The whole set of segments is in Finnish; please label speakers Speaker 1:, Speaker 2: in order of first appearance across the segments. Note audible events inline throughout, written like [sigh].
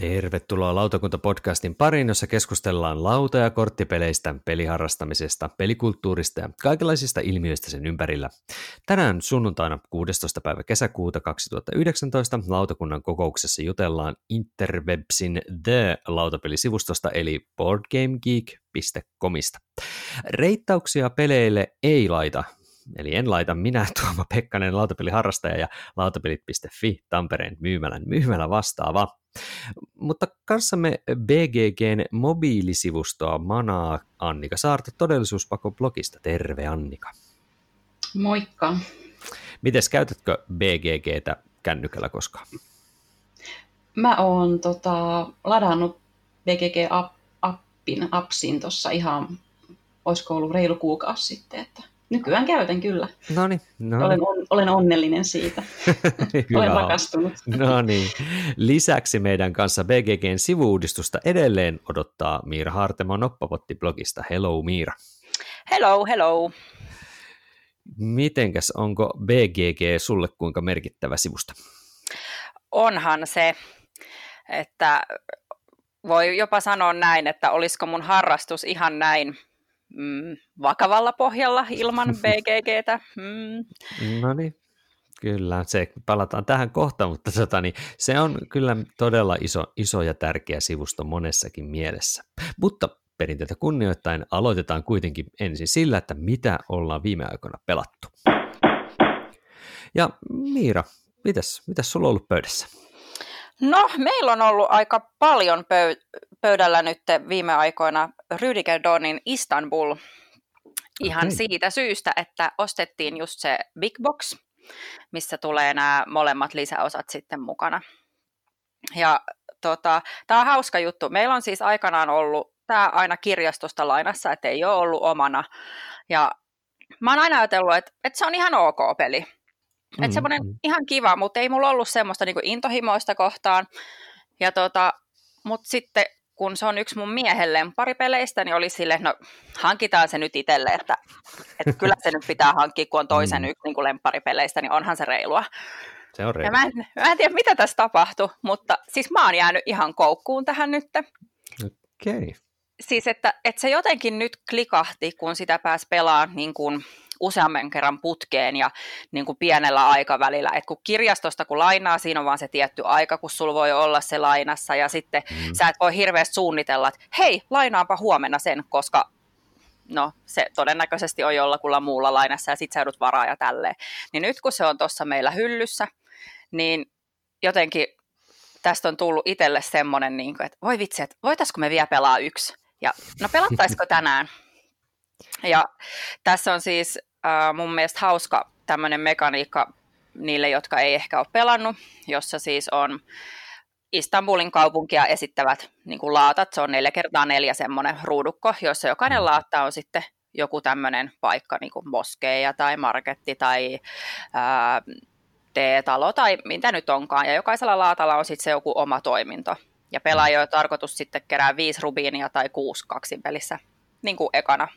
Speaker 1: Tervetuloa Lautakunta-podcastin pariin, jossa keskustellaan lauta- ja korttipeleistä, peliharrastamisesta, pelikulttuurista ja kaikenlaisista ilmiöistä sen ympärillä. Tänään sunnuntaina 16. päivä kesäkuuta 2019 lautakunnan kokouksessa jutellaan Interwebsin The-lautapelisivustosta eli boardgamegeek.comista. Reittauksia peleille ei laita, eli en laita minä [laughs] Tuomo Pekkanen, lautapeliharrastaja ja lautapelit.fi Tampereen myymälän myymälä vastaava. Mutta kanssamme BGGn mobiilisivustoa manaa Annika Saarto todellisuuspako-blogista. Terve Annika.
Speaker 2: Moikka.
Speaker 1: Mites käytätkö BGGtä kännykällä koskaan?
Speaker 2: Mä oon tota, ladannut BGG-appin, appsin tuossa ihan, olisiko ollut reilu kuukausi sitten, että Nykyään käytän kyllä.
Speaker 1: Noniin, no
Speaker 2: olen, on, olen onnellinen siitä. [laughs] olen rakastunut.
Speaker 1: no niin. Lisäksi meidän kanssa BGGn sivuudistusta edelleen odottaa Miira Hartemo Noppapotti-blogista. Hello Miira.
Speaker 3: Hello, hello.
Speaker 1: Mitenkäs, onko BGG sulle kuinka merkittävä sivusta?
Speaker 3: Onhan se, että voi jopa sanoa näin, että olisiko mun harrastus ihan näin mm, vakavalla pohjalla ilman [laughs] BGGtä. Mm.
Speaker 1: No niin, kyllä, se palataan tähän kohta, mutta tota, niin, se on kyllä todella iso, iso ja tärkeä sivusto monessakin mielessä. Mutta perinteitä kunnioittain aloitetaan kuitenkin ensin sillä, että mitä ollaan viime aikoina pelattu. Ja Miira, mitäs, mitäs sulla on ollut pöydässä?
Speaker 3: No, meillä on ollut aika paljon pöy- pöydällä nyt viime aikoina Rüdiger Donin Istanbul ihan okay. siitä syystä, että ostettiin just se Big Box, missä tulee nämä molemmat lisäosat sitten mukana. Ja tota, tämä on hauska juttu. Meillä on siis aikanaan ollut tämä aina kirjastosta lainassa, että ei ole ollut omana. Ja mä oon aina ajatellut, että, että se on ihan ok peli. Mm, että semmoinen mm. ihan kiva, mutta ei mulla ollut semmoista niin intohimoista kohtaan. Ja tota, mutta sitten kun se on yksi mun miehen lemparipeleistä, niin oli sille, no hankitaan se nyt itselle, että, että [laughs] kyllä se nyt pitää hankkia, kun on toisen mm. yksi niin lemparipeleistä, niin onhan se reilua.
Speaker 1: Se on reilua.
Speaker 3: mä, en, mä en tiedä, mitä tässä tapahtui, mutta siis mä oon jäänyt ihan koukkuun tähän nyt.
Speaker 1: Okei. Okay.
Speaker 3: Siis, että, että se jotenkin nyt klikahti, kun sitä pääsi pelaamaan niin kuin useamman kerran putkeen ja niin kuin pienellä aikavälillä. Et kun kirjastosta kun lainaa, siinä on vaan se tietty aika, kun sulla voi olla se lainassa ja sitten mm. sä et voi hirveästi suunnitella, että hei, lainaanpa huomenna sen, koska no se todennäköisesti on jollakulla muulla lainassa ja sit sä joudut varaa ja tälleen. Niin nyt kun se on tuossa meillä hyllyssä, niin jotenkin tästä on tullut itselle semmoinen, niin kuin, että voi vitsi, että voitaisiko me vielä pelaa yksi? Ja no pelattaisiko [laughs] tänään? Ja tässä on siis äh, mun mielestä hauska tämmöinen mekaniikka niille, jotka ei ehkä ole pelannut, jossa siis on Istanbulin kaupunkia esittävät niin kuin laatat, se on neljä kertaa neljä semmoinen ruudukko, jossa jokainen laatta on sitten joku tämmöinen paikka, niin kuin moskeja tai marketti tai ää, teetalo tai mitä nyt onkaan, ja jokaisella laatalla on sitten se joku oma toiminto. Ja pelaajia on tarkoitus sitten kerää viisi rubiinia tai kuusi kaksin pelissä, niin kuin ekana.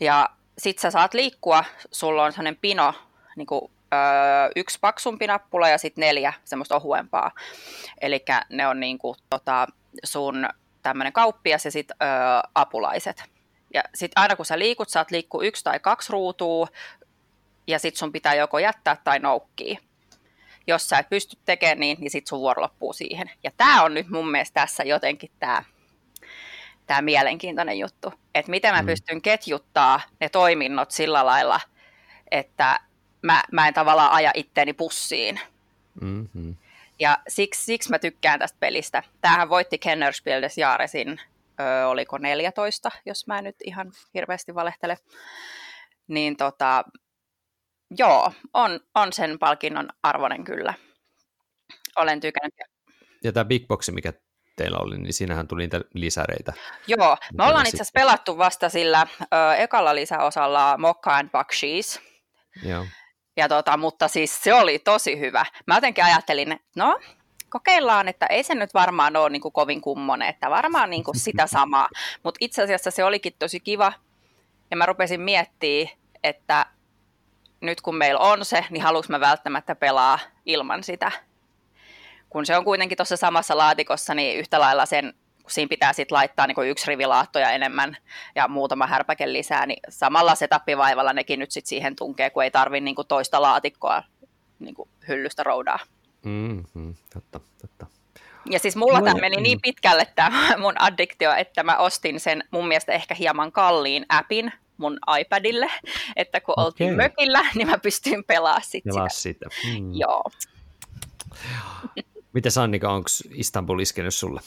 Speaker 3: Ja sit sä saat liikkua, sulla on sellainen pino, niin kuin, öö, yksi paksumpi nappula ja sitten neljä semmoista ohuempaa. Eli ne on niin kuin, tota, sun tämmöinen kauppias ja sitten apulaiset. Ja sitten aina kun sä liikut, saat liikkua yksi tai kaksi ruutua, ja sitten sun pitää joko jättää tai noukkii. Jos sä et pysty tekemään niin, niin sitten sun vuoro loppuu siihen. Ja tämä on nyt mun mielestä tässä jotenkin tämä tämä mielenkiintoinen juttu, että miten mä mm. pystyn ketjuttaa ne toiminnot sillä lailla, että mä, mä en tavallaan aja itteeni pussiin. Mm-hmm. Ja siksi, siksi mä tykkään tästä pelistä. Tämähän voitti Kennerspiel des Jahresin, ö, oliko 14, jos mä nyt ihan hirveästi valehtele. Niin tota, joo, on, on sen palkinnon arvoinen kyllä. Olen tykännyt.
Speaker 1: Ja tämä Big Box, mikä teillä oli, niin siinähän tuli niitä lisäreitä.
Speaker 3: Joo, me ollaan itse asiassa pelattu vasta sillä ö, ekalla lisäosalla Mokka and Bakshi's.
Speaker 1: Joo.
Speaker 3: Ja tota, mutta siis se oli tosi hyvä. Mä jotenkin ajattelin, että no, kokeillaan, että ei se nyt varmaan ole niin kuin kovin kummonen, että varmaan niin kuin [laughs] sitä samaa. Mutta itse asiassa se olikin tosi kiva. Ja mä rupesin miettimään, että nyt kun meillä on se, niin haluaisin mä välttämättä pelaa ilman sitä kun se on kuitenkin tuossa samassa laatikossa, niin yhtä lailla sen kun siinä pitää sitten laittaa niin yksi rivi laattoja enemmän ja muutama härpäke lisää, niin samalla setappivaivalla nekin nyt sitten siihen tunkee, kun ei tarvi niin toista laatikkoa niin hyllystä roudaa.
Speaker 1: Mm-hmm, totta, totta.
Speaker 3: Ja siis mulla tämä meni niin pitkälle tämä [laughs] mun addiktio, että mä ostin sen mun mielestä ehkä hieman kalliin appin mun iPadille, että kun okay. oltiin mökillä, niin mä pystyin pelaamaan sit
Speaker 1: Pelaa sitä. sitä.
Speaker 3: Mm. Joo. [laughs]
Speaker 1: Miten Sannika, onko Istanbul iskenyt sulle?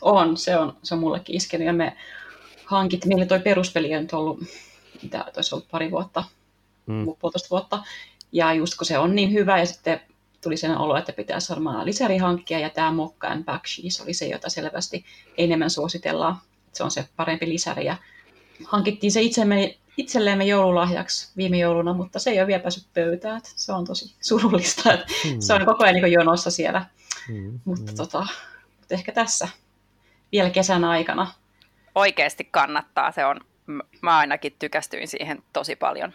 Speaker 2: On, se on, se on mullekin iskenyt ja me hankit, meillä toi peruspeli on ollut, mitä olisi ollut pari vuotta, mm. puolitoista vuotta, ja just kun se on niin hyvä ja sitten tuli sen olo, että pitää varmaan lisäri hankkia, ja tämä Mokka and Backshees oli se, jota selvästi enemmän suositellaan. Se on se parempi lisäri, ja hankittiin se itsemme, itselleemme joululahjaksi viime jouluna, mutta se ei ole vielä päässyt pöytään. Se on tosi surullista, että mm. se on koko ajan niin jonossa siellä. Mm. Mutta, mm. Tota, mutta ehkä tässä vielä kesän aikana.
Speaker 3: Oikeasti kannattaa, se on, mä ainakin tykästyin siihen tosi paljon.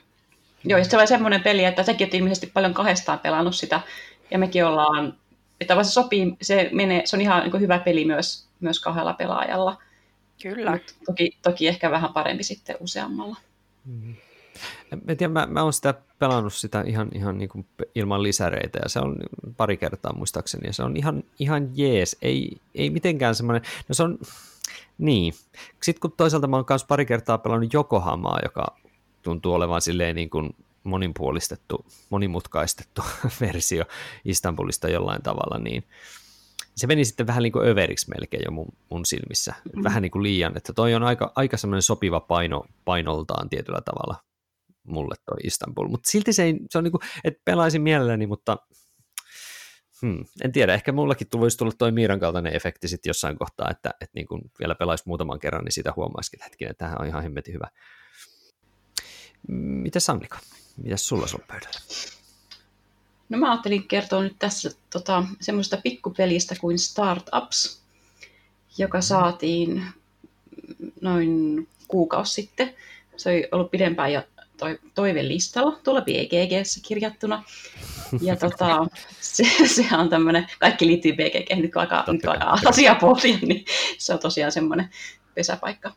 Speaker 2: Joo, ja se on semmoinen peli, että säkin olet ilmeisesti paljon kahdestaan pelannut sitä, ja mekin ollaan, että se sopii, se, menee, se on ihan niin hyvä peli myös, myös kahdella pelaajalla.
Speaker 3: Kyllä. Mut
Speaker 2: toki, toki ehkä vähän parempi sitten useammalla.
Speaker 1: Mm-hmm. Mä, tiedän, mä, mä oon sitä pelannut sitä ihan, ihan niin kuin ilman lisäreitä ja se on pari kertaa muistaakseni ja se on ihan, ihan jees, ei, ei mitenkään semmoinen, no se on, niin. Sitten kun toisaalta mä oon myös pari kertaa pelannut Jokohamaa, joka tuntuu olevan silleen niin kuin monipuolistettu, monimutkaistettu [laughs] versio Istanbulista jollain tavalla, niin se meni sitten vähän niin kuin överiksi melkein jo mun, mun silmissä. Mm. Vähän niin kuin liian, että toi on aika, aika semmoinen sopiva paino, painoltaan tietyllä tavalla mulle toi Istanbul. Mutta silti se, ei, se on niin kuin, että pelaisin mielelläni, mutta hmm, en tiedä, ehkä mullakin voisi tulla toi Miiran kaltainen efekti sitten jossain kohtaa, että, että niin kuin vielä pelaisi muutaman kerran, niin sitä huomaisikin, että tämähän on ihan hemmetin hyvä. Mitä Sannika? Mitä sulla on pöydällä?
Speaker 2: No mä ajattelin kertoa nyt tässä tota, semmoista pikkupelistä kuin Startups, joka saatiin noin kuukausi sitten. Se oli ollut pidempään jo toi, toivelistalla tuolla BGGssä kirjattuna. Ja [laughs] tota, se, se on tämmöinen, kaikki liittyy BGG, nyt kun alkaa, nyt kun alkaa niin se on tosiaan semmoinen pesäpaikka.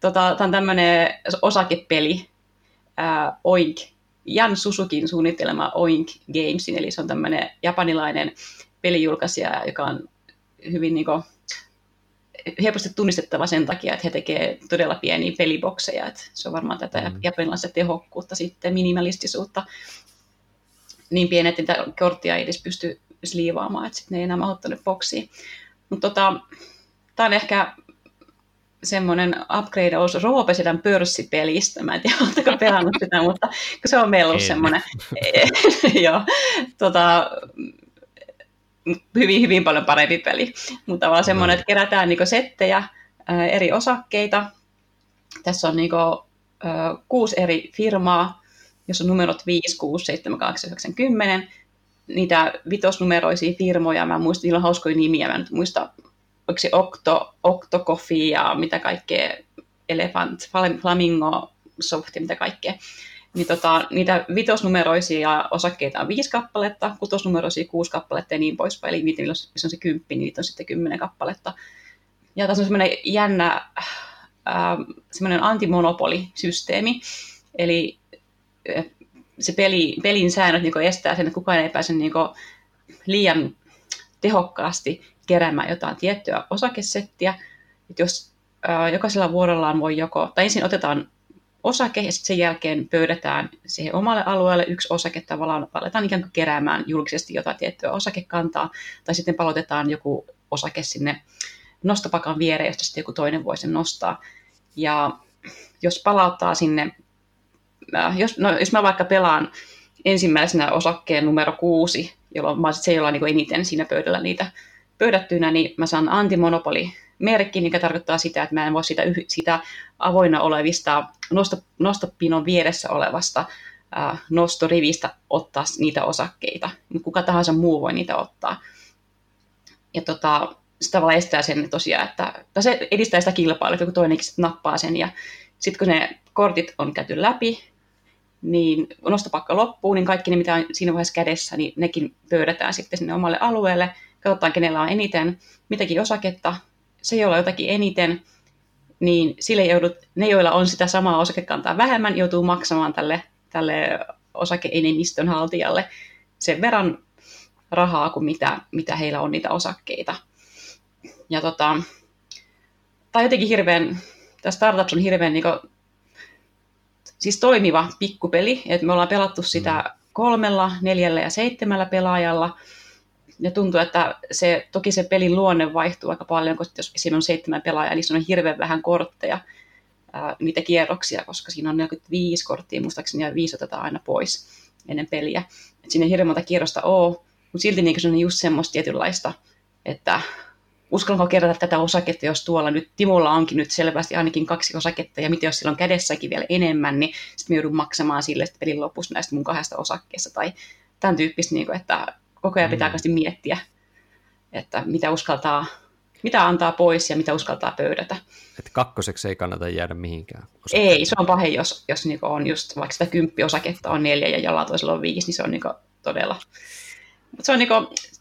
Speaker 2: Tota, tämä on tämmöinen osakepeli, äh, Oink, Jan Susukin suunnittelema Oink Gamesin, eli se on tämmöinen japanilainen pelijulkaisija, joka on hyvin niin kuin, helposti tunnistettava sen takia, että he tekevät todella pieniä pelibokseja. Että se on varmaan tätä mm. japanilaista tehokkuutta, sitten minimalistisuutta. Niin pienet, että korttia ei edes pysty sliivaamaan, että sitten ne ei enää mahottanut boksiin. Mutta tota, tämä on ehkä semmoinen upgradeaus Roopesedän pörssipelistä. Mä en tiedä, oletteko pelannut sitä, mutta se on meillä ollut semmoinen, [laughs] joo, tota, hyvin, hyvin paljon parempi peli. Mutta vaan semmoinen, että kerätään niin settejä, ää, eri osakkeita. Tässä on niin kuin, ää, kuusi eri firmaa, jos on numerot 5, 6, 7, 8, 9, 10. Niitä vitosnumeroisia firmoja, mä muistan, niillä on hauskoja nimiä, mä nyt muista onko se Octo, Octocoffee ja mitä kaikkea, Elephant, Flamingo, Soft ja mitä kaikkea. Niin tota, niitä vitosnumeroisia osakkeita on viisi kappaletta, kutosnumeroisia kuusi kappaletta ja niin poispäin. Eli niitä, jos on se kymppi, niin niitä on sitten kymmenen kappaletta. Ja tässä on semmoinen jännä äh, semmoinen antimonopolisysteemi, eli äh, se peli, pelin säännöt niin estää sen, että kukaan ei pääse niin liian tehokkaasti keräämään jotain tiettyä osakesettiä. Että jos ää, jokaisella vuorollaan voi joko, tai ensin otetaan osake ja sitten sen jälkeen pöydätään siihen omalle alueelle yksi osake tavallaan, aletaan ikään kuin keräämään julkisesti jotain tiettyä osakekantaa, tai sitten palotetaan joku osake sinne nostopakan viereen, josta sitten joku toinen voi sen nostaa. Ja jos palauttaa sinne, jos, no, jos mä vaikka pelaan ensimmäisenä osakkeen numero kuusi, jolloin mä se, jolla on niin eniten siinä pöydällä niitä pöydättynä, niin mä saan antimonopoli-merkki, mikä tarkoittaa sitä, että mä en voi sitä, sitä avoinna olevista nosto, nostopinon vieressä olevasta äh, nostorivistä ottaa niitä osakkeita. Kuka tahansa muu voi niitä ottaa. Ja tota, se tavallaan estää sen tosiaan, että tai se edistää sitä kilpailua, että joku toinenkin nappaa sen. Ja sitten kun ne kortit on käyty läpi, niin nostopakka loppuu, niin kaikki ne, mitä on siinä vaiheessa kädessä, niin nekin pöydätään sitten sinne omalle alueelle, katsotaan kenellä on eniten mitäkin osaketta, se jolla on jotakin eniten, niin sille joudut, ne joilla on sitä samaa osakekantaa vähemmän, joutuu maksamaan tälle, tälle osakeenemmistön haltijalle sen verran rahaa kuin mitä, mitä heillä on niitä osakkeita. Ja tota, tai jotenkin hirveän, tämä Startups on hirveän niin kuin, siis toimiva pikkupeli, että me ollaan pelattu sitä mm. kolmella, neljällä ja seitsemällä pelaajalla, ja tuntuu, että se, toki se pelin luonne vaihtuu aika paljon, koska jos siinä on seitsemän pelaajaa, niin se on hirveän vähän kortteja, ää, niitä kierroksia, koska siinä on 45 korttia, muistaakseni, ja viisi otetaan aina pois ennen peliä. Et siinä ei hirveän monta kierrosta ole, mutta silti niin se on just semmoista tietynlaista, että uskallanko kerätä tätä osaketta, jos tuolla nyt Timolla onkin nyt selvästi ainakin kaksi osaketta, ja mitä jos sillä on kädessäkin vielä enemmän, niin sitten joudun maksamaan sille pelin lopussa näistä mun kahdesta osakkeesta, tai tämän tyyppistä, niin kuin, että koko ajan pitää mm. miettiä, että mitä uskaltaa, mitä antaa pois ja mitä uskaltaa pöydätä.
Speaker 1: Että kakkoseksi ei kannata jäädä mihinkään.
Speaker 2: Ei, se on pahe, jos, jos niinku on just vaikka sitä kymppiosaketta on neljä ja jollain toisella on viisi, niin se on niinku todella... Mutta se on niinku,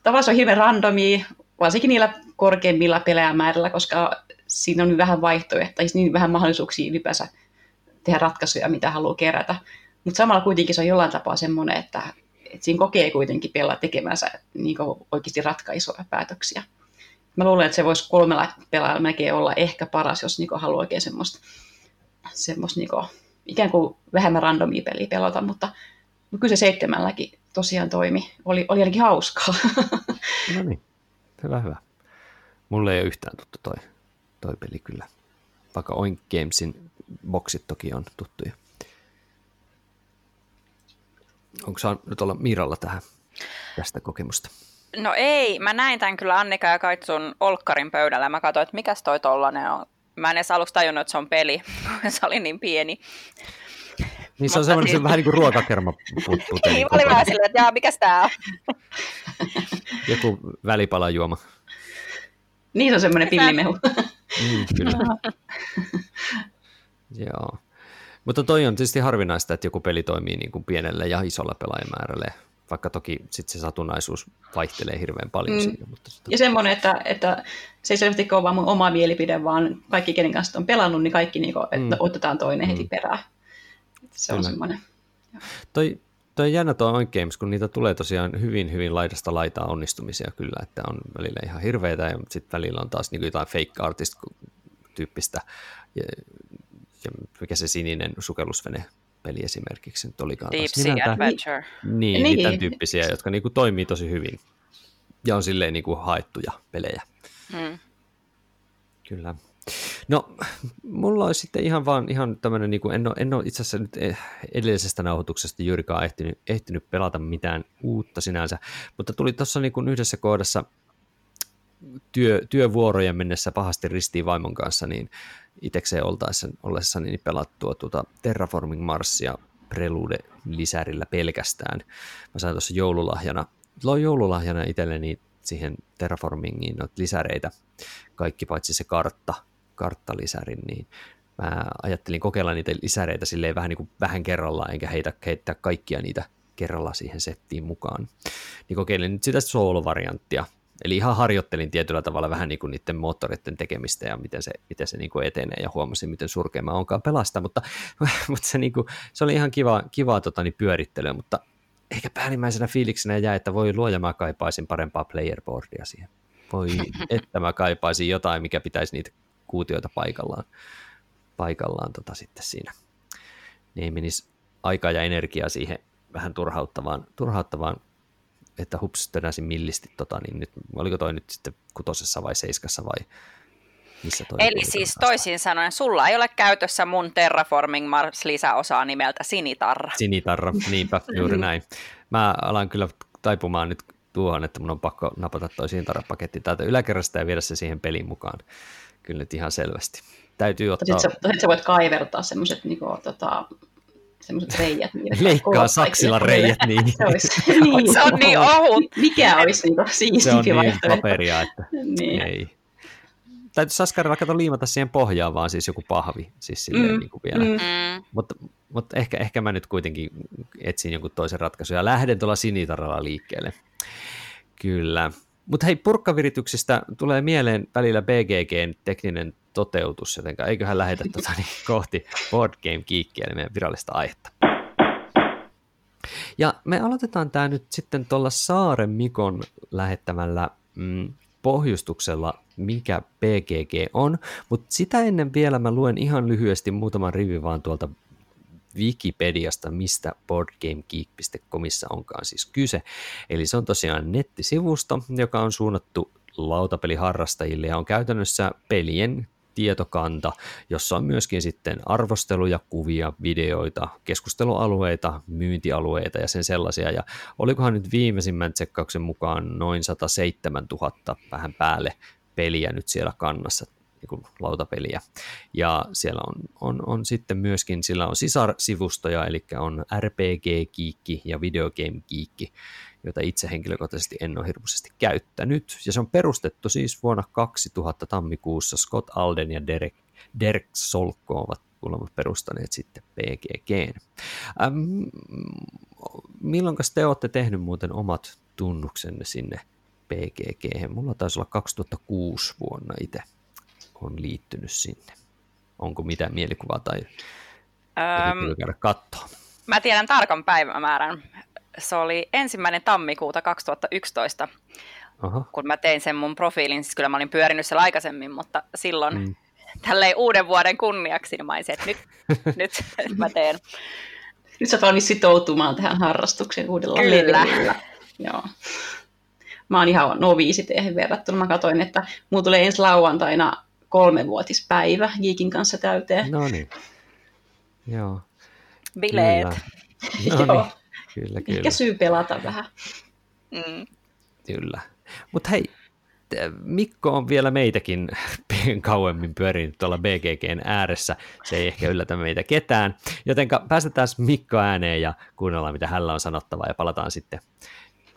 Speaker 2: tavallaan se on hirveän randomia, varsinkin niillä korkeimmilla pelaajamäärällä, koska siinä on vähän vaihtoehtoja, niin vähän mahdollisuuksia ylipäänsä tehdä ratkaisuja, mitä haluaa kerätä. Mutta samalla kuitenkin se on jollain tapaa semmoinen, että, että siinä kokee kuitenkin pelaa tekemänsä niin oikeasti ratkaisuja päätöksiä. Mä luulen, että se voisi kolmella pelaajalla melkein olla ehkä paras, jos niin haluaa oikein semmoista, semmoista niin ikään kuin vähemmän randomia peliä pelata, mutta kyllä se seitsemälläkin tosiaan toimi. Oli, oli ainakin hauskaa. [laughs]
Speaker 1: No niin, hyvä, hyvä. Mulle ei ole yhtään tuttu toi, toi peli kyllä. Vaikka Oink Gamesin boksit toki on tuttuja. Onko saa nyt olla Miralla tähän tästä kokemusta?
Speaker 3: No ei, mä näin tämän kyllä Annika ja Kaitsun Olkkarin pöydällä. Mä katsoin, että mikäs toi tollanen on. Mä en edes aluksi tajunnut, että se on peli, [laughs] se oli niin pieni.
Speaker 1: Niin se on semmoinen siis... vähän niin kuin ruokakerma [laughs]
Speaker 3: Niin, mä olin vähän silleen, että jaa, mikäs tää on? [laughs]
Speaker 1: Joku välipalajuoma.
Speaker 2: Niin se on semmoinen pillimehu.
Speaker 1: mm, kyllä. Joo. Mutta toi on tietysti harvinaista, että joku peli toimii niin kuin pienellä ja isolla pelaajamäärällä, vaikka toki sit se satunnaisuus vaihtelee hirveän paljon mm. siinä. Mutta
Speaker 2: sitä... Ja semmoinen, että, että se ei selvästi ole vaan mun oma mielipide, vaan kaikki, kenen kanssa on pelannut, niin kaikki niin kuin, että mm. otetaan toinen heti mm. perään. Se Kyllä. on semmoinen.
Speaker 1: Toi, toi jännä tuo On Games, kun niitä tulee tosiaan hyvin, hyvin laidasta laitaa onnistumisia kyllä, että on välillä ihan hirveitä ja sitten välillä on taas niin jotain fake artist tyyppistä ja, mikä se sininen sukellusvene peli esimerkiksi nyt olikaan.
Speaker 3: Deep Sea nimeltä, Adventure.
Speaker 1: Niin, niin, niin. tyyppisiä, jotka niin kuin toimii tosi hyvin ja on silleen niin kuin haettuja pelejä. Hmm. Kyllä. No, mulla olisi sitten ihan vaan ihan tämmöinen, niin kuin, en, ole, en ole itse asiassa nyt eh, edellisestä nauhoituksesta juurikaan ehtinyt, ehtinyt pelata mitään uutta sinänsä, mutta tuli tuossa niin yhdessä kohdassa työ, työvuorojen mennessä pahasti ristiin vaimon kanssa, niin itsekseen oltaessa, ollessa niin pelattua tuota Terraforming Marsia Prelude-lisärillä pelkästään. Mä sain tuossa joululahjana, joululahjana itselleni siihen Terraformingiin noita lisäreitä, kaikki paitsi se kartta, karttalisärin, niin mä ajattelin kokeilla niitä lisäreitä silleen vähän, niin kuin vähän kerrallaan, enkä heitä, heittää kaikkia niitä kerralla siihen settiin mukaan. Niin kokeilin nyt sitä solo-varianttia, Eli ihan harjoittelin tietyllä tavalla vähän niin kuin niiden moottoreiden tekemistä ja miten se, miten se niin kuin etenee ja huomasin, miten surkea mä onkaan pelasta, mutta, [laughs] mutta se, niin kuin, se oli ihan kiva, kiva tota, niin pyörittelyä, mutta ehkä päällimmäisenä fiiliksenä jää, että voi luoja mä kaipaisin parempaa playerboardia siihen. Voi, [laughs] että mä kaipaisin jotain, mikä pitäisi niitä kuutioita paikallaan, paikallaan tota sitten siinä. Niin menisi aikaa ja energiaa siihen vähän turhauttavaan, turhauttavaan että hups, tönäsin millisti tota, niin nyt, oliko toi nyt sitten kutosessa vai seiskassa vai missä toi
Speaker 3: Eli siis toisin sanoen, sulla ei ole käytössä mun Terraforming Mars lisäosaa nimeltä Sinitarra.
Speaker 1: Sinitarra, [laughs] niinpä, juuri näin. Mä alan kyllä taipumaan nyt tuohon, että mun on pakko napata toi Sinitarra-paketti täältä yläkerrasta ja viedä se siihen peliin mukaan. Kyllä nyt ihan selvästi. Täytyy ottaa...
Speaker 2: Sitten sä, sä voit kaivertaa semmoiset niin tota, semmoiset reijät.
Speaker 1: Leikkaa saksilla reijät, niin. [laughs]
Speaker 2: se, olisi, [laughs] niin.
Speaker 3: se on niin ohut.
Speaker 2: Mikä olisi niin siistimpi
Speaker 1: Se on niin paperia, että [laughs] niin. ei. Täytyy Saskarilla kato liimata siihen pohjaan vaan siis joku pahvi, siis silleen mm. niin kuin vielä. Mm. Mutta, mutta ehkä, ehkä mä nyt kuitenkin etsin jonkun toisen ratkaisun ja lähden tuolla sinitaralla liikkeelle. Kyllä. Mutta hei, purkkavirityksistä tulee mieleen välillä BGGn tekninen toteutus, joten eiköhän lähetä [laughs] tuota, niin, kohti Board Game Geekia, eli meidän virallista aihetta. Ja me aloitetaan tämä nyt sitten tuolla Saaren Mikon lähettämällä mm, pohjustuksella, mikä BGG on, mutta sitä ennen vielä mä luen ihan lyhyesti muutaman rivin vaan tuolta Wikipediasta, mistä boardgamegeek.comissa onkaan siis kyse. Eli se on tosiaan nettisivusto, joka on suunnattu lautapeliharrastajille ja on käytännössä pelien tietokanta, jossa on myöskin sitten arvosteluja, kuvia, videoita, keskustelualueita, myyntialueita ja sen sellaisia. Ja olikohan nyt viimeisimmän tsekkauksen mukaan noin 107 000 vähän päälle peliä nyt siellä kannassa niin kuin lautapeliä. Ja siellä on, on, on sitten myöskin, sillä on sisarsivustoja, eli on RPG-kiikki ja Videogame-kiikki, jota itse henkilökohtaisesti en ole hirmuisesti käyttänyt. Ja se on perustettu siis vuonna 2000 tammikuussa. Scott Alden ja Derek, Derek Solko ovat kuulemma perustaneet sitten PGG. Ähm, milloin te olette tehnyt muuten omat tunnuksenne sinne PGG? Mulla taisi olla 2006 vuonna itse on liittynyt sinne. Onko mitään mielikuvaa tai ähm, käydä katsoa?
Speaker 3: Mä tiedän tarkan päivämäärän se oli ensimmäinen tammikuuta 2011, Aha. kun mä tein sen mun profiilin. Siis kyllä mä olin pyörinyt siellä aikaisemmin, mutta silloin mm. tälleen uuden vuoden kunniaksi niin mä olisin, että nyt, [laughs] nyt mä teen.
Speaker 2: Nyt sä valmis sitoutumaan tähän harrastukseen uudella Kyllä. Levelillä. Joo. Mä oon ihan noviisi teihin verrattuna. Mä katsoin, että mulla tulee ensi lauantaina kolmevuotispäivä Geekin kanssa täyteen.
Speaker 1: No niin. Joo.
Speaker 3: Bileet.
Speaker 1: No [laughs] niin. Kyllä, kyllä.
Speaker 2: Ehkä syy pelata vähän.
Speaker 3: Mm.
Speaker 1: Kyllä. Mutta hei, Mikko on vielä meitäkin [laughs] kauemmin pyörinyt tuolla BGGn ääressä. Se ei ehkä yllätä meitä ketään. Joten päästetään Mikko ääneen ja kuunnellaan, mitä hänellä on sanottavaa ja palataan sitten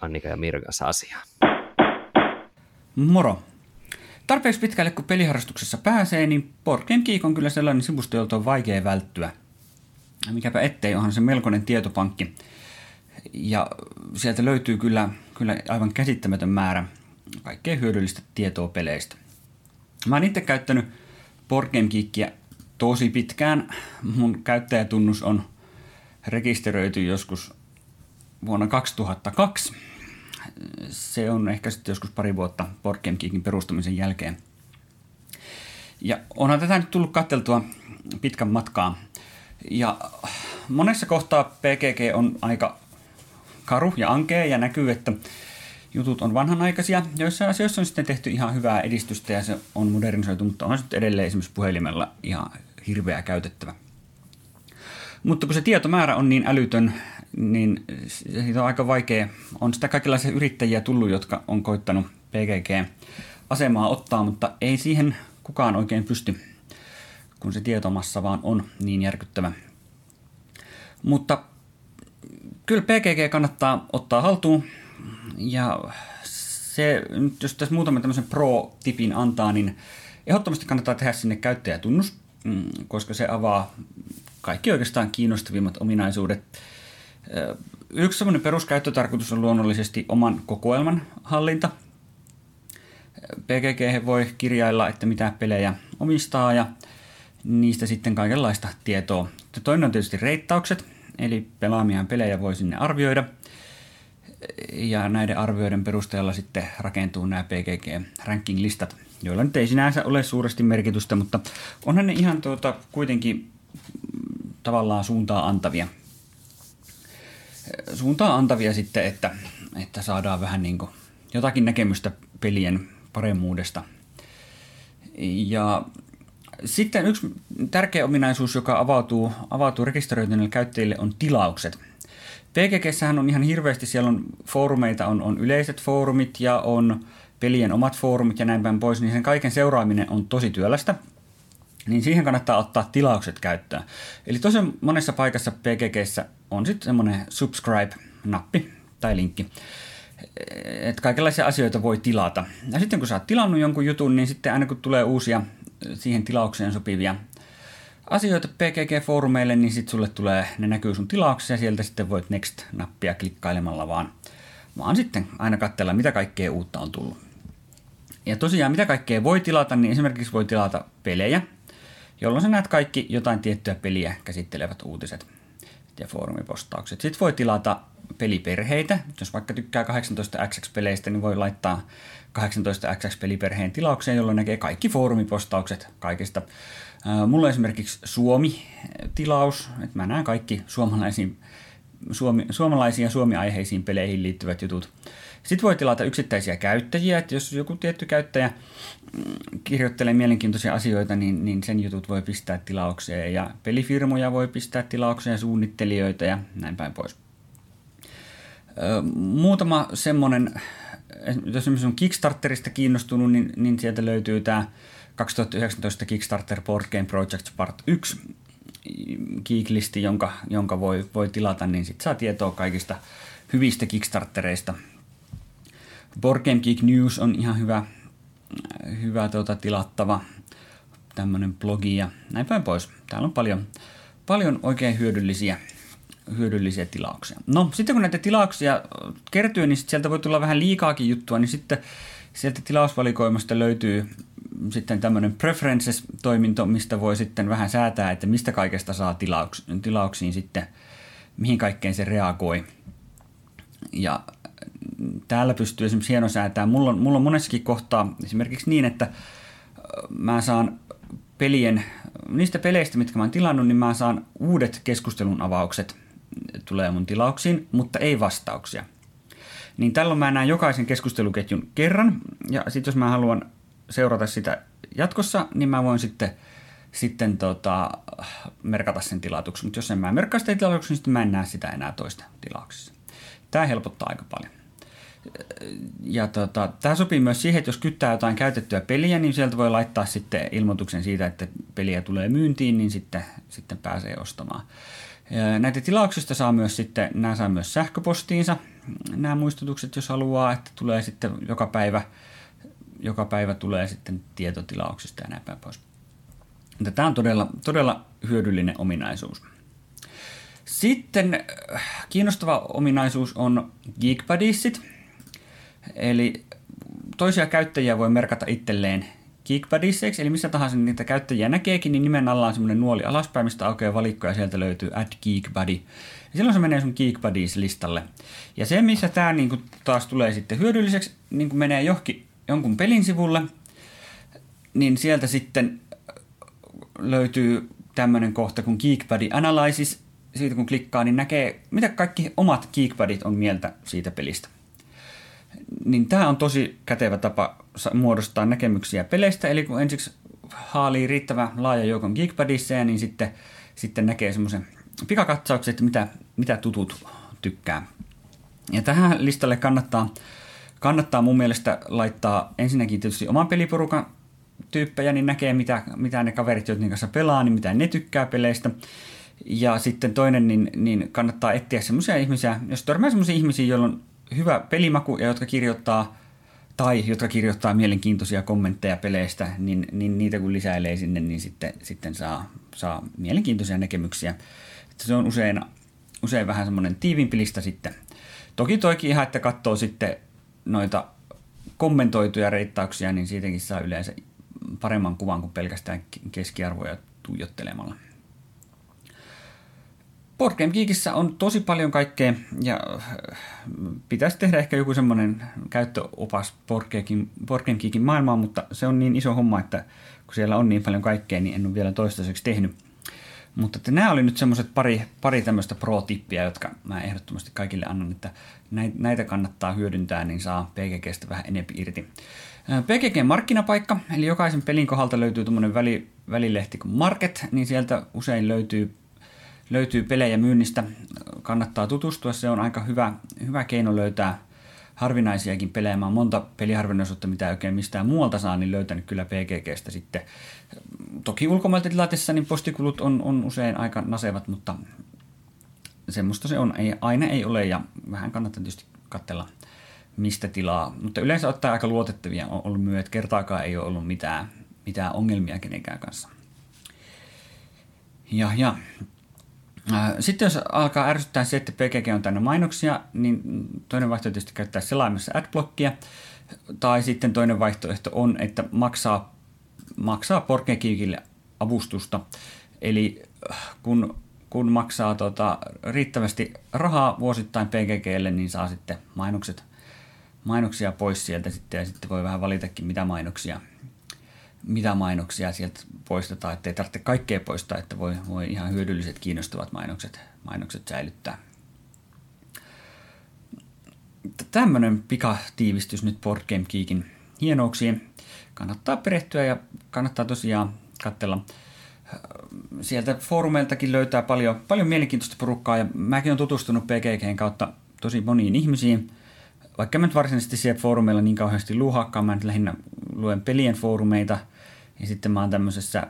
Speaker 1: Annika ja Mirkassa asiaan.
Speaker 4: Moro. Tarpeeksi pitkälle kun peliharrastuksessa pääsee, niin Board Game Geek on kyllä sellainen sivusto, jolta on vaikea välttyä. Mikäpä ettei, onhan se melkoinen tietopankki – ja sieltä löytyy kyllä, kyllä aivan käsittämätön määrä kaikkea hyödyllistä tietoa peleistä. Mä oon itse käyttänyt Boardgame tosi pitkään. Mun käyttäjätunnus on rekisteröity joskus vuonna 2002. Se on ehkä sitten joskus pari vuotta Boardgame perustamisen jälkeen. Ja onhan tätä nyt tullut katteltua pitkän matkaa. Ja monessa kohtaa PGG on aika karu ja ankea ja näkyy, että jutut on vanhanaikaisia. Joissain asioissa on sitten tehty ihan hyvää edistystä ja se on modernisoitu, mutta on sitten edelleen esimerkiksi puhelimella ihan hirveä käytettävä. Mutta kun se tietomäärä on niin älytön, niin siitä on aika vaikea. On sitä kaikenlaisia yrittäjiä tullut, jotka on koittanut PGG-asemaa ottaa, mutta ei siihen kukaan oikein pysty, kun se tietomassa vaan on niin järkyttävä. Mutta kyllä PGG kannattaa ottaa haltuun. Ja se, jos tässä muutaman tämmöisen pro-tipin antaa, niin ehdottomasti kannattaa tehdä sinne käyttäjätunnus, mm, koska se avaa kaikki oikeastaan kiinnostavimmat ominaisuudet. Yksi peruskäyttötarkoitus on luonnollisesti oman kokoelman hallinta. PGG voi kirjailla, että mitä pelejä omistaa ja niistä sitten kaikenlaista tietoa. Toinen on tietysti reittaukset, eli pelaamiaan pelejä voi sinne arvioida. Ja näiden arvioiden perusteella sitten rakentuu nämä PGG-ranking-listat, joilla nyt ei sinänsä ole suuresti merkitystä, mutta onhan ne ihan tuota, kuitenkin tavallaan suuntaa antavia. Suuntaa antavia sitten, että, että saadaan vähän niin kuin jotakin näkemystä pelien paremmuudesta. Ja sitten yksi tärkeä ominaisuus, joka avautuu, avautuu rekisteröityneille käyttäjille, on tilaukset. PGGssähän on ihan hirveästi, siellä on foorumeita, on, on yleiset foorumit ja on pelien omat foorumit ja näin päin pois, niin sen kaiken seuraaminen on tosi työlästä. Niin siihen kannattaa ottaa tilaukset käyttöön. Eli tosi monessa paikassa PGGssä on sitten semmoinen subscribe-nappi tai linkki, että kaikenlaisia asioita voi tilata. Ja sitten kun sä oot tilannut jonkun jutun, niin sitten aina kun tulee uusia siihen tilaukseen sopivia asioita PGG-foorumeille, niin sitten sulle tulee, ne näkyy sun tilauksessa ja sieltä sitten voit Next-nappia klikkailemalla vaan vaan sitten aina katsella, mitä kaikkea uutta on tullut. Ja tosiaan, mitä kaikkea voi tilata, niin esimerkiksi voi tilata pelejä, jolloin sä näet kaikki jotain tiettyä peliä käsittelevät uutiset ja foorumipostaukset. Sitten voi tilata peliperheitä. Jos vaikka tykkää 18XX-peleistä, niin voi laittaa 18XX-peliperheen tilaukseen, jolloin näkee kaikki foorumipostaukset kaikista. Mulla on esimerkiksi Suomi-tilaus, että mä näen kaikki suomalaisiin, suomi, suomalaisiin ja suomi-aiheisiin peleihin liittyvät jutut. Sitten voi tilata yksittäisiä käyttäjiä, että jos joku tietty käyttäjä mm, kirjoittelee mielenkiintoisia asioita, niin, niin sen jutut voi pistää tilaukseen ja pelifirmoja voi pistää tilaukseen, suunnittelijoita ja näin päin pois. Muutama semmoinen, jos esimerkiksi on Kickstarterista kiinnostunut, niin, niin sieltä löytyy tämä 2019 Kickstarter Board Game Project Part 1 Geeklisti, jonka, jonka voi, voi tilata, niin sitten saa tietoa kaikista hyvistä Kickstartereista. Board Game Geek News on ihan hyvä, hyvä tuota, tilattava tämmöinen blogi ja näin päin pois. Täällä on paljon, paljon oikein hyödyllisiä hyödyllisiä tilauksia. No, sitten kun näitä tilauksia kertyy, niin sieltä voi tulla vähän liikaakin juttua, niin sitten sieltä tilausvalikoimasta löytyy sitten tämmöinen preferences-toiminto, mistä voi sitten vähän säätää, että mistä kaikesta saa tilauks- tilauksiin sitten, mihin kaikkeen se reagoi. Ja täällä pystyy esimerkiksi hienosäätämään. Mulla on, mulla on monessakin kohtaa esimerkiksi niin, että mä saan pelien, niistä peleistä, mitkä mä oon tilannut, niin mä saan uudet keskustelun avaukset tulee mun tilauksiin, mutta ei vastauksia. Niin tällöin mä näen jokaisen keskusteluketjun kerran, ja sitten jos mä haluan seurata sitä jatkossa, niin mä voin sitten, sitten tota, merkata sen tilatuksi. Mutta jos en mä merkkaa sitä tilatuksi, niin sitten mä en näe sitä enää toista tilauksessa. Tämä helpottaa aika paljon. Ja tota, tämä sopii myös siihen, että jos kyttää jotain käytettyä peliä, niin sieltä voi laittaa sitten ilmoituksen siitä, että peliä tulee myyntiin, niin sitten, sitten pääsee ostamaan. Näitä tilauksista saa myös sitten, nämä saa myös sähköpostiinsa, nämä muistutukset, jos haluaa, että tulee sitten joka päivä, joka päivä tulee sitten tietotilauksista ja näin päin pois. Tämä on todella, todella hyödyllinen ominaisuus. Sitten äh, kiinnostava ominaisuus on Geekbudiesit, eli toisia käyttäjiä voi merkata itselleen Geekbuddiesseiksi, eli missä tahansa niitä käyttäjiä näkeekin, niin nimen alla on semmoinen nuoli alaspäin, mistä aukeaa valikko ja sieltä löytyy Add Geekbuddy. Ja silloin se menee sun Geekbuddies-listalle. Ja se, missä tämä niinku taas tulee sitten hyödylliseksi, niin menee johonkin, jonkun pelin sivulle, niin sieltä sitten löytyy tämmöinen kohta kuin Geekbuddy Analysis. Siitä kun klikkaa, niin näkee, mitä kaikki omat Geekbuddit on mieltä siitä pelistä niin tämä on tosi kätevä tapa muodostaa näkemyksiä peleistä, eli kun ensiksi haalii riittävä laaja joukon Geekpadisseja, niin sitten, sitten näkee semmoisen pikakatsauksen, että mitä, mitä tutut tykkää. Ja tähän listalle kannattaa, kannattaa mun mielestä laittaa ensinnäkin tietysti oman peliporukan tyyppejä, niin näkee mitä, mitä ne kaverit, joiden kanssa pelaa, niin mitä ne tykkää peleistä. Ja sitten toinen, niin, niin kannattaa etsiä semmoisia ihmisiä, jos törmää semmoisia ihmisiä, joilla on hyvä pelimaku ja jotka kirjoittaa tai jotka kirjoittaa mielenkiintoisia kommentteja peleistä, niin, niin niitä kun lisäilee sinne, niin sitten, sitten saa, saa mielenkiintoisia näkemyksiä. Se on usein, usein vähän semmoinen tiivimpi lista sitten. Toki toikin ihan, että katsoo sitten noita kommentoituja reittauksia, niin siitäkin saa yleensä paremman kuvan kuin pelkästään keskiarvoja tuijottelemalla. Board Game Geekissä on tosi paljon kaikkea ja äh, pitäisi tehdä ehkä joku semmoinen käyttöopas Board Game Geekin maailmaan, mutta se on niin iso homma, että kun siellä on niin paljon kaikkea, niin en ole vielä toistaiseksi tehnyt. Mutta että nämä oli nyt semmoiset pari, pari tämmöistä pro-tippiä, jotka mä ehdottomasti kaikille annan, että näitä kannattaa hyödyntää, niin saa PGGstä vähän enempi irti. Äh, PGG markkinapaikka, eli jokaisen pelin kohdalta löytyy tuommoinen väli, välilehti kuin Market, niin sieltä usein löytyy löytyy pelejä myynnistä, kannattaa tutustua, se on aika hyvä, hyvä keino löytää harvinaisiakin pelejä. Mä oon monta peliharvinaisuutta, mitä oikein mistään muualta saa, niin löytänyt kyllä PGGstä sitten. Toki ulkomailta tilatessa niin postikulut on, on usein aika nasevat, mutta semmoista se on. Ei, aina ei ole ja vähän kannattaa tietysti katsella mistä tilaa. Mutta yleensä ottaa aika luotettavia on ollut että kertaakaan ei ole ollut mitään, mitään ongelmia kenenkään kanssa. Ja, ja Sitten jos alkaa ärsyttää se, että PGG on täynnä mainoksia, niin toinen vaihtoehto tietysti käyttää selaimessa adblockia, tai sitten toinen vaihtoehto on, että maksaa, maksaa Porkekiikille avustusta. Eli kun, kun maksaa tota, riittävästi rahaa vuosittain PGGlle, niin saa sitten mainokset, mainoksia pois sieltä sitten, ja sitten voi vähän valitakin, mitä mainoksia mitä mainoksia sieltä poistetaan, ettei tarvitse kaikkea poistaa, että voi, voi ihan hyödylliset, kiinnostavat mainokset, mainokset säilyttää. Tämmöinen pikatiivistys nyt Board Game Geekin hienouksiin. Kannattaa perehtyä ja kannattaa tosiaan katsella. Sieltä foorumeiltakin löytää paljon, paljon mielenkiintoista porukkaa ja mäkin olen tutustunut PGGn kautta tosi moniin ihmisiin. Vaikka mä nyt varsinaisesti siellä foorumeilla niin kauheasti luuhaakaan, mä nyt lähinnä luen pelien foorumeita – ja sitten mä oon tämmöisessä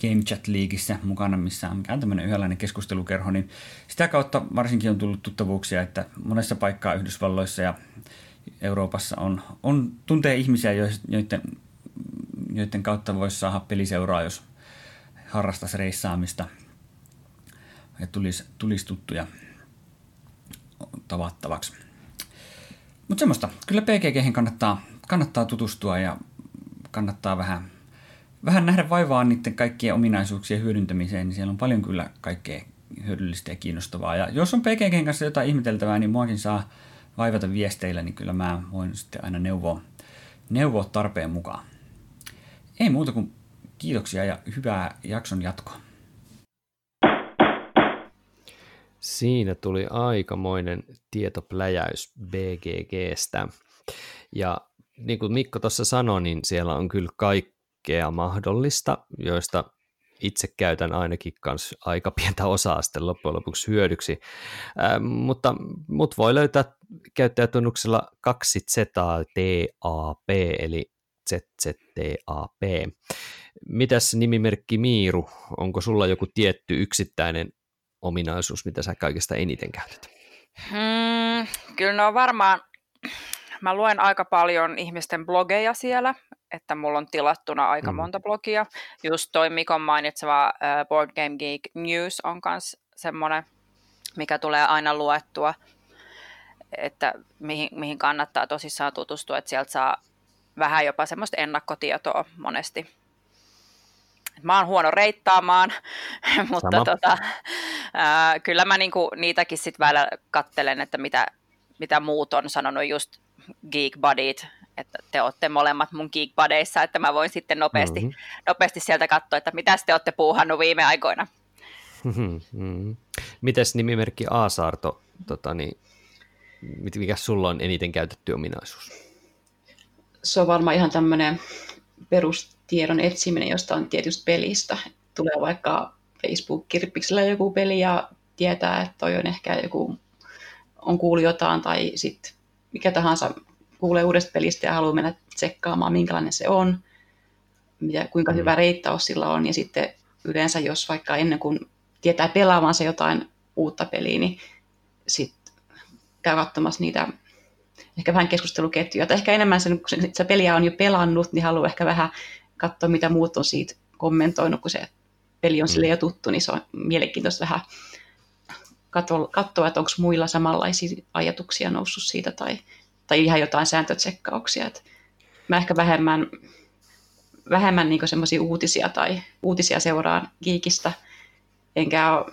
Speaker 4: Game Chat Leagueissä mukana, missä on mikään tämmöinen yhdenlainen keskustelukerho, niin sitä kautta varsinkin on tullut tuttavuuksia, että monessa paikkaa Yhdysvalloissa ja Euroopassa on, on tuntee ihmisiä, joiden, joiden kautta voisi saada peliseuraa, jos harrastaisi reissaamista ja tulisi, tulisi tuttuja tavattavaksi. Mutta semmoista, kyllä PGG kannattaa, kannattaa tutustua ja kannattaa vähän vähän nähdä vaivaa niiden kaikkien ominaisuuksien hyödyntämiseen, niin siellä on paljon kyllä kaikkea hyödyllistä ja kiinnostavaa. Ja jos on PGGn kanssa jotain ihmeteltävää, niin muakin saa vaivata viesteillä, niin kyllä mä voin sitten aina neuvoa, neuvoa tarpeen mukaan. Ei muuta kuin kiitoksia ja hyvää jakson jatkoa.
Speaker 1: Siinä tuli aikamoinen tietopläjäys BGGstä. Ja niin kuin Mikko tuossa sanoi, niin siellä on kyllä kaikki kaikkea mahdollista, joista itse käytän ainakin kans aika pientä osaa sitten loppujen lopuksi hyödyksi, äh, mutta mut voi löytää käyttäjätunnuksella 2ZTAP, eli ZZTAP. Mitäs nimimerkki Miiru, onko sulla joku tietty yksittäinen ominaisuus, mitä sä kaikista eniten käytät?
Speaker 3: Hmm, kyllä ne on varmaan, mä luen aika paljon ihmisten blogeja siellä, että mulla on tilattuna aika mm. monta blogia. Just toi Mikon mainitseva uh, Board Game Geek News on myös semmoinen, mikä tulee aina luettua, että mihin, mihin kannattaa tosissaan tutustua, että sieltä saa vähän jopa semmoista ennakkotietoa monesti. Mä oon huono reittaamaan, [laughs] mutta tota, uh, kyllä mä niinku niitäkin sitten välillä kattelen, että mitä, mitä muut on sanonut just Geek Buddyt, että te olette molemmat mun geekbadeissa, että mä voin sitten nopeasti, mm-hmm. nopeasti sieltä katsoa, että mitä te olette puuhannut viime aikoina.
Speaker 1: Mm-hmm. Mites nimimerkki A-saarto, tota, niin, mikä sulla on eniten käytetty ominaisuus?
Speaker 2: Se on varmaan ihan tämmöinen perustiedon etsiminen jostain tietystä pelistä. Tulee vaikka Facebook-kirppiksellä joku peli ja tietää, että toi on ehkä joku, on kuullut jotain tai sitten mikä tahansa kuulee uudesta pelistä ja haluaa mennä tsekkaamaan, minkälainen se on, ja kuinka hyvä mm. reittaus sillä on. Ja sitten yleensä, jos vaikka ennen kuin tietää pelaavansa jotain uutta peliä, niin sitten käy katsomassa niitä ehkä vähän keskusteluketjuja. Tai ehkä enemmän sen, kun se peliä on jo pelannut, niin haluaa ehkä vähän katsoa, mitä muut on siitä kommentoinut, kun se peli on sille jo tuttu, niin se on mielenkiintoista vähän katsoa, että onko muilla samanlaisia ajatuksia noussut siitä tai tai ihan jotain sääntötsekkauksia. Et mä ehkä vähemmän, vähemmän niin semmoisia uutisia tai uutisia seuraan Geekistä, enkä ole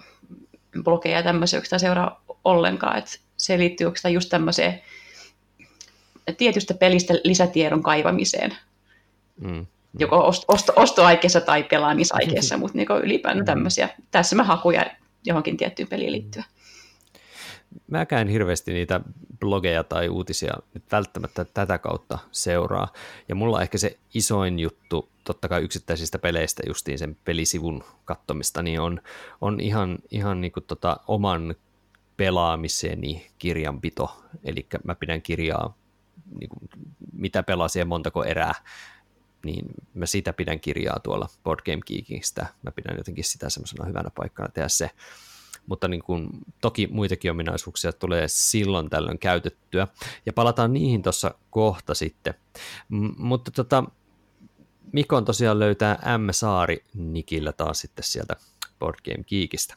Speaker 2: blogeja ja tämmöisiä oikeastaan seuraa ollenkaan. Et se liittyy oikeastaan just tämmöiseen tietystä pelistä lisätiedon kaivamiseen. Mm. Joko osto, osto, ostoaikeessa tai pelaamisaikeessa, [laughs] mutta niin ylipäätään mm. tämmöisiä. Tässä mä hakuja johonkin tiettyyn peliin liittyen
Speaker 1: mäkään hirveästi niitä blogeja tai uutisia nyt välttämättä tätä kautta seuraa. Ja mulla ehkä se isoin juttu, totta kai yksittäisistä peleistä justiin sen pelisivun kattomista, niin on, on ihan, ihan niin kuin tota oman pelaamiseni kirjanpito. Eli mä pidän kirjaa, niin kuin, mitä pelasin ja montako erää, niin mä sitä pidän kirjaa tuolla Board Game Geekistä. Mä pidän jotenkin sitä semmoisena hyvänä paikkana tehdä se mutta niin kuin, toki muitakin ominaisuuksia tulee silloin tällöin käytettyä, ja palataan niihin tuossa kohta sitten. M- mutta tota, Mikon tosiaan löytää M. Saari Nikillä taas sitten sieltä Board Game Geekistä.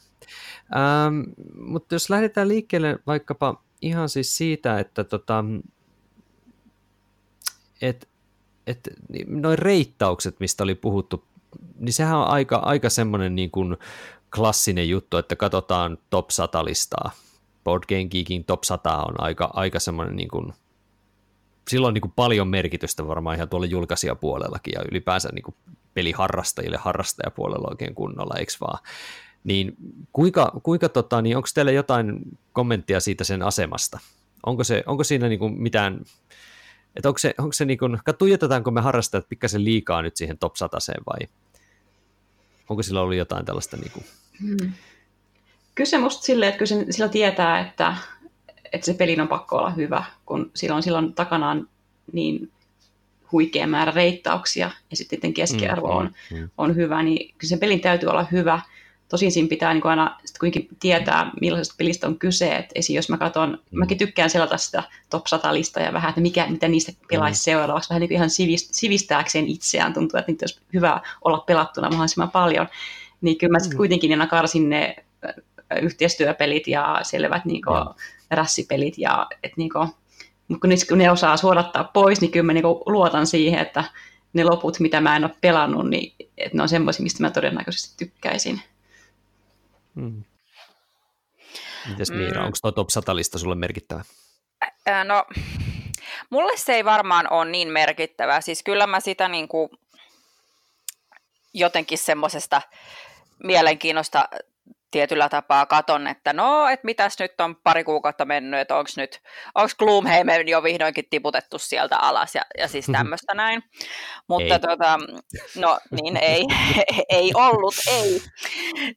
Speaker 1: Ähm, mutta jos lähdetään liikkeelle vaikkapa ihan siis siitä, että tota, et, et, noin reittaukset, mistä oli puhuttu, niin sehän on aika, aika semmoinen niin kuin klassinen juttu, että katsotaan top 100 listaa. Board Game Geekin top 100 on aika, aika semmoinen niin kuin, sillä on niin kuin paljon merkitystä varmaan ihan tuolla julkaisijapuolellakin ja ylipäänsä niin kuin peliharrastajille harrastajapuolella oikein kunnolla, eikö vaan? Niin kuinka, kuinka tota, niin onko teillä jotain kommenttia siitä sen asemasta? Onko, se, onko siinä niin kuin mitään, että onko se, onko se niin kuin, tuijotetaanko me harrastajat pikkasen liikaa nyt siihen top 100 vai onko sillä ollut jotain tällaista niin kuin... hmm.
Speaker 2: Kyllä se musta silleen, että kyllä se, sillä tietää, että, että se pelin on pakko olla hyvä, kun silloin, silloin takanaan niin huikea määrä reittauksia ja sitten keskiarvo on, mm, mm. on hyvä, niin kyllä sen pelin täytyy olla hyvä. Tosin siinä pitää niin aina sit kuitenkin tietää, millaisesta pelistä on kyse. Et esim. jos mä katson, mm. mäkin tykkään selata sitä top 100 listaa ja vähän, että mikä, mitä niistä pelaisi mm. seuraavaksi, vähän niin ihan sivist, sivistääkseen itseään. Tuntuu, että niitä olisi hyvä olla pelattuna mahdollisimman paljon. Niin kyllä mä sitten mm. kuitenkin aina karsin ne yhteistyöpelit ja selvät niin kuin, mm. rässipelit. Ja, et, niin kuin, mutta kun, kun ne osaa suodattaa pois, niin kyllä mä niin kuin, luotan siihen, että ne loput, mitä mä en ole pelannut, niin että ne on semmoisia, mistä mä todennäköisesti tykkäisin.
Speaker 1: Hmm. Mites Miira, mm. onko tuo top 100 lista sulle merkittävä?
Speaker 3: No, mulle se ei varmaan ole niin merkittävä. Siis kyllä mä sitä niin kuin jotenkin semmoisesta mielenkiinnosta tietyllä tapaa katon, että no, että mitäs nyt on pari kuukautta mennyt, että onko nyt, onko Gloomhaven jo vihdoinkin tiputettu sieltä alas ja, ja siis tämmöistä [laughs] näin. Mutta ei. tota, no niin ei, [laughs] ei ollut, ei.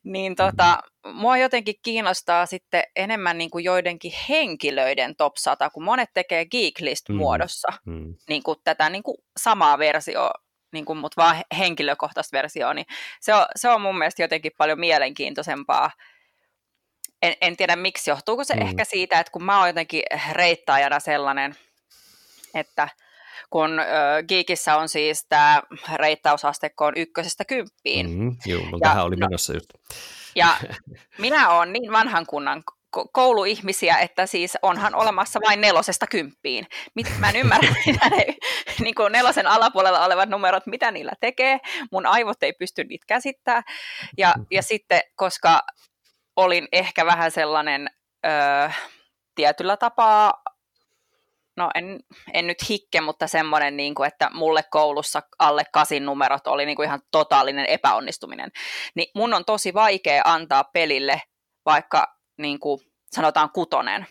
Speaker 3: Niin tota, mua jotenkin kiinnostaa sitten enemmän niin kuin joidenkin henkilöiden top 100, kun monet tekee Geeklist-muodossa mm. mm. niin kuin tätä niin kuin samaa versiota niin kuin, mutta vaan henkilökohtaista versioa, niin se on, se on mun mielestä jotenkin paljon mielenkiintoisempaa. En, en tiedä miksi, johtuuko se mm. ehkä siitä, että kun mä oon jotenkin reittaajana sellainen, että kun ö, Geekissä on siis tämä reittausasteikko on ykkösestä kymppiin.
Speaker 1: Mm, joo, mutta tähän oli no, menossa just.
Speaker 3: Ja [laughs] minä olen niin vanhan kunnan kouluihmisiä, että siis onhan olemassa vain nelosesta kymppiin. Mä en ymmärrä, [laughs] mitä ne niin kuin nelosen alapuolella olevat numerot, mitä niillä tekee. Mun aivot ei pysty niitä käsittämään. Ja, ja sitten, koska olin ehkä vähän sellainen öö, tietyllä tapaa no en, en nyt hikke, mutta semmoinen, niin kuin, että mulle koulussa alle kasin numerot oli niin kuin ihan totaalinen epäonnistuminen. Niin mun on tosi vaikea antaa pelille vaikka niin kuin sanotaan kutonen.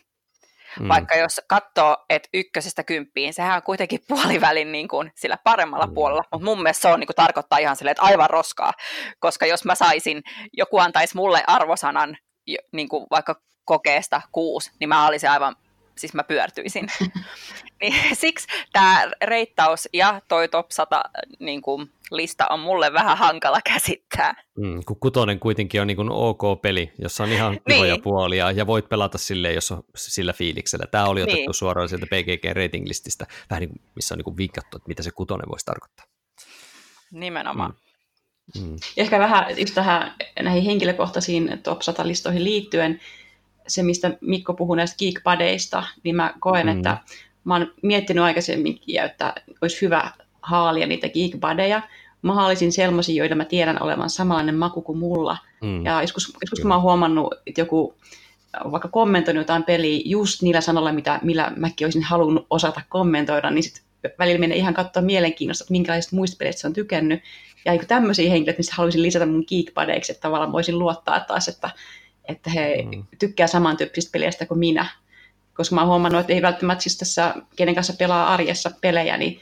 Speaker 3: Mm. Vaikka jos katsoo, että ykkösestä kymppiin, sehän on kuitenkin [laughs] puolivälin niin kuin sillä paremmalla mm. puolella, mutta mun mielestä se on niin kuin, tarkoittaa ihan silleen, että aivan roskaa, koska jos mä saisin, joku antaisi mulle arvosanan niin kuin vaikka kokeesta kuusi, niin mä olisin aivan siis mä pyörtyisin. [laughs] niin, [laughs] siksi tämä reittaus ja toi top 100 niin kuin, lista on mulle vähän hankala käsittää.
Speaker 1: Mm, kun kutonen kuitenkin on niin kuin ok peli, jossa on ihan kivoja niin. puolia ja voit pelata silleen, jos on sillä fiiliksellä. Tämä oli otettu niin. suoraan sieltä PGG ratinglististä, vähän niin kuin, missä on niin kuin vinkattu, että mitä se kutonen voisi tarkoittaa.
Speaker 3: Nimenomaan.
Speaker 2: Mm. Mm. Ehkä vähän just tähän näihin henkilökohtaisiin top 100 listoihin liittyen, se, mistä Mikko puhui näistä geekpadeista, niin mä koen, mm. että mä oon miettinyt aikaisemminkin, että olisi hyvä haalia niitä geekpadeja. Mä haalisin sellaisia, joita mä tiedän olevan samanlainen maku kuin mulla. Mm. Ja joskus, joskus mä oon huomannut, että joku vaikka kommentoinut jotain peliä just niillä sanoilla, mitä, millä mäkin olisin halunnut osata kommentoida, niin sitten välillä menee ihan katsoa mielenkiinnosta, että minkälaisista muista peleistä se on tykännyt. Ja niin tämmöisiä henkilöitä, mistä haluaisin lisätä mun geekpadeiksi, että tavallaan voisin luottaa taas, että että he mm. tykkää samantyyppisistä peleistä kuin minä. Koska mä oon huomannut, että ei välttämättä siis tässä, kenen kanssa pelaa arjessa pelejä, niin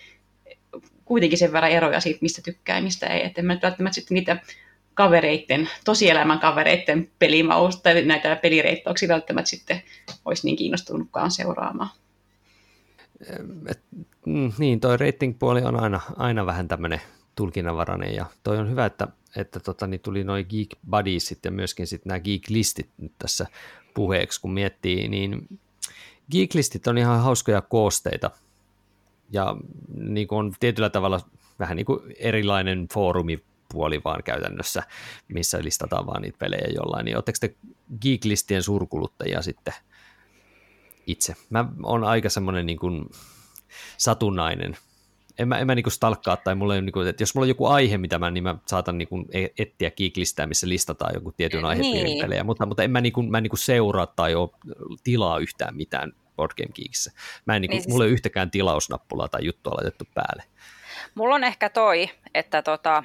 Speaker 2: kuitenkin sen verran eroja siitä, mistä tykkää ja mistä ei. Että en mä välttämättä sitten niitä kavereitten, tosielämän kavereitten pelimausta tai näitä pelireittauksia välttämättä sitten olisi niin kiinnostunutkaan seuraamaan.
Speaker 1: Et, mm, niin, toi rating-puoli on aina, aina vähän tämmöinen tulkinnanvarainen ja toi on hyvä, että että tota, niin tuli noin Geek Buddies ja myöskin sitten nämä Geek-listit nyt tässä puheeksi, kun miettii, niin Geek-listit on ihan hauskoja koosteita, ja niin kuin on tietyllä tavalla vähän niin kuin erilainen foorumi puoli vaan käytännössä, missä listataan vaan niitä pelejä jollain, niin oletteko te Geeklistien suurkuluttajia sitten itse? Mä oon aika semmoinen niin kuin satunnainen en mä, en mä niinku stalkkaa, tai mulla ei, niinku, että jos mulla on joku aihe, mitä mä, niin mä saatan niinku e-, etsiä kiiklistää, missä listataan joku tietyn aihepiirin niin. pelejä, mutta, mutta en mä, niinku, mä niinku seuraa tai ole tilaa yhtään mitään Board Game Geekissä. Mä en, niinku, niin siis... Mulla ei yhtäkään tilausnappulaa tai juttua laitettu päälle.
Speaker 3: Mulla on ehkä toi, että tota,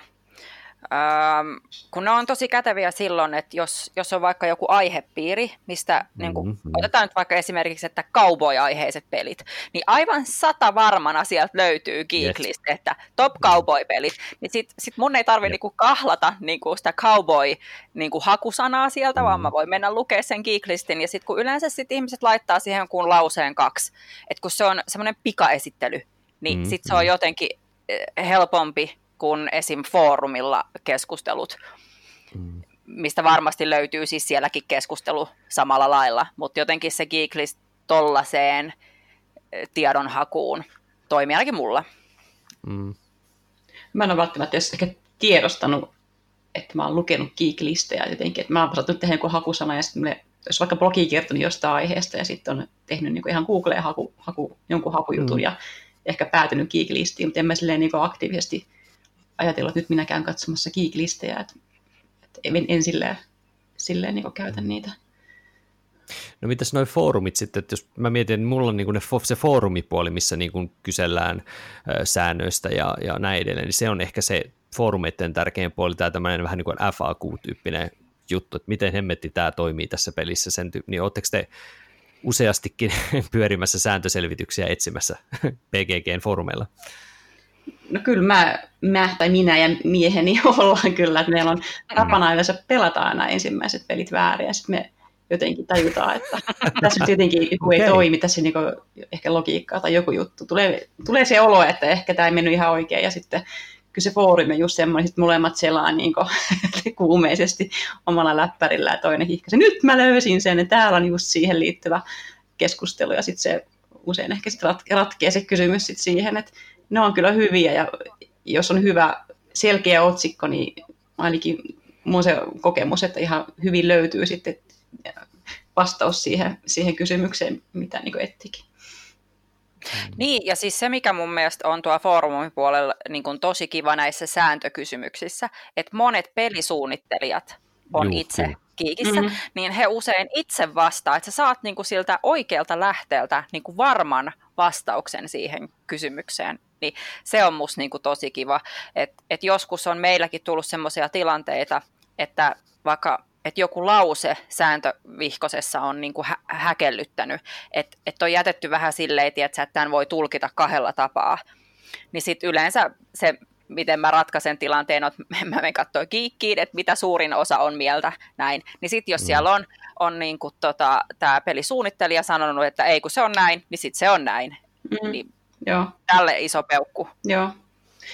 Speaker 3: Ähm, kun ne on tosi käteviä silloin, että jos, jos on vaikka joku aihepiiri, mistä mm-hmm. niin kun, otetaan nyt vaikka esimerkiksi, että cowboy-aiheiset pelit, niin aivan sata varmana sieltä löytyy Geeklist, yes. että top cowboy-pelit, niin sit, sit mun ei tarvitse niin kahlata niin sitä cowboy niin hakusanaa sieltä, mm-hmm. vaan mä voin mennä lukea sen Geeklistin, ja sitten kun yleensä sit ihmiset laittaa siihen kun lauseen kaksi, että kun se on semmoinen pikaesittely, niin mm-hmm. sitten se on jotenkin eh, helpompi kuin esim. foorumilla keskustelut, mm. mistä varmasti löytyy siis sielläkin keskustelu samalla lailla, mutta jotenkin se Geeklist tollaiseen eh, tiedonhakuun toimii ainakin mulla.
Speaker 2: Mm. Mä en ole välttämättä edes ehkä tiedostanut, että mä oon lukenut Geeklisteja jotenkin, että mä oon saattanut tehdä jonkun hakusana ja sitten jos vaikka blogi kertonut jostain aiheesta ja sitten on tehnyt niin ihan Googleen haku, haku, jonkun hakujutun mm. ja ehkä päätynyt Geeklistiin, mutta en mä silleen niin aktiivisesti ajatellut, että nyt minä käyn katsomassa geek-listejä, että, että en, en silleen, silleen niin käytä niitä.
Speaker 1: No mitäs noin foorumit sitten, että jos mä mietin, että mulla on niin ne, se foorumipuoli, missä niin kysellään säännöistä ja, ja näin edelleen, niin se on ehkä se foorumeiden tärkein puoli, tämä tämmöinen vähän niin kuin FAQ-tyyppinen juttu, että miten hemmetti tämä toimii tässä pelissä, sen tyy- niin oletteko te useastikin [laughs] pyörimässä sääntöselvityksiä etsimässä [laughs] PGGn foorumeilla?
Speaker 2: No kyllä mä, mä tai minä ja mieheni [laughs] ollaan kyllä, että meillä on tapana mm. yleensä pelata aina ensimmäiset pelit väärin ja sitten me jotenkin tajutaan, että [laughs] tässä nyt jotenkin joku okay. ei toimi, tässä niin ehkä logiikkaa tai joku juttu. Tulee, tulee se olo, että ehkä tämä ei mennyt ihan oikein ja sitten kyllä se foorumi just semmoinen, että molemmat selaa niin [laughs] kuumeisesti omalla läppärillä ja toinen hihkasi, nyt mä löysin sen, että täällä on just siihen liittyvä keskustelu ja sitten se usein ehkä sitten ratkeaa se kysymys sit siihen, että ne on kyllä hyviä ja jos on hyvä selkeä otsikko, niin ainakin mun se kokemus, että ihan hyvin löytyy sitten vastaus siihen, siihen kysymykseen, mitä niin ettikin.
Speaker 3: Niin, ja siis se, mikä mun mielestä on tuo foorumin puolella niin kuin tosi kiva näissä sääntökysymyksissä, että monet pelisuunnittelijat on Juh, itse kiikissä, mm-hmm. niin he usein itse vastaa, että sä saat niin kuin siltä oikealta lähteeltä niin kuin varman vastauksen siihen kysymykseen, niin se on musta niin kuin tosi kiva. että et joskus on meilläkin tullut sellaisia tilanteita, että vaikka että joku lause sääntövihkosessa on niin kuin hä- häkellyttänyt, että et on jätetty vähän silleen, että tämän voi tulkita kahdella tapaa, niin sitten yleensä se miten mä ratkaisen tilanteen, että [laughs] mä menen katsoa kiikkiin, että mitä suurin osa on mieltä näin. Niin sitten jos mm. siellä on, on niin tota, tämä pelisuunnittelija sanonut, että ei kun se on näin, niin sitten se on näin. Mm. Niin Joo. Tälle iso peukku.
Speaker 2: Joo.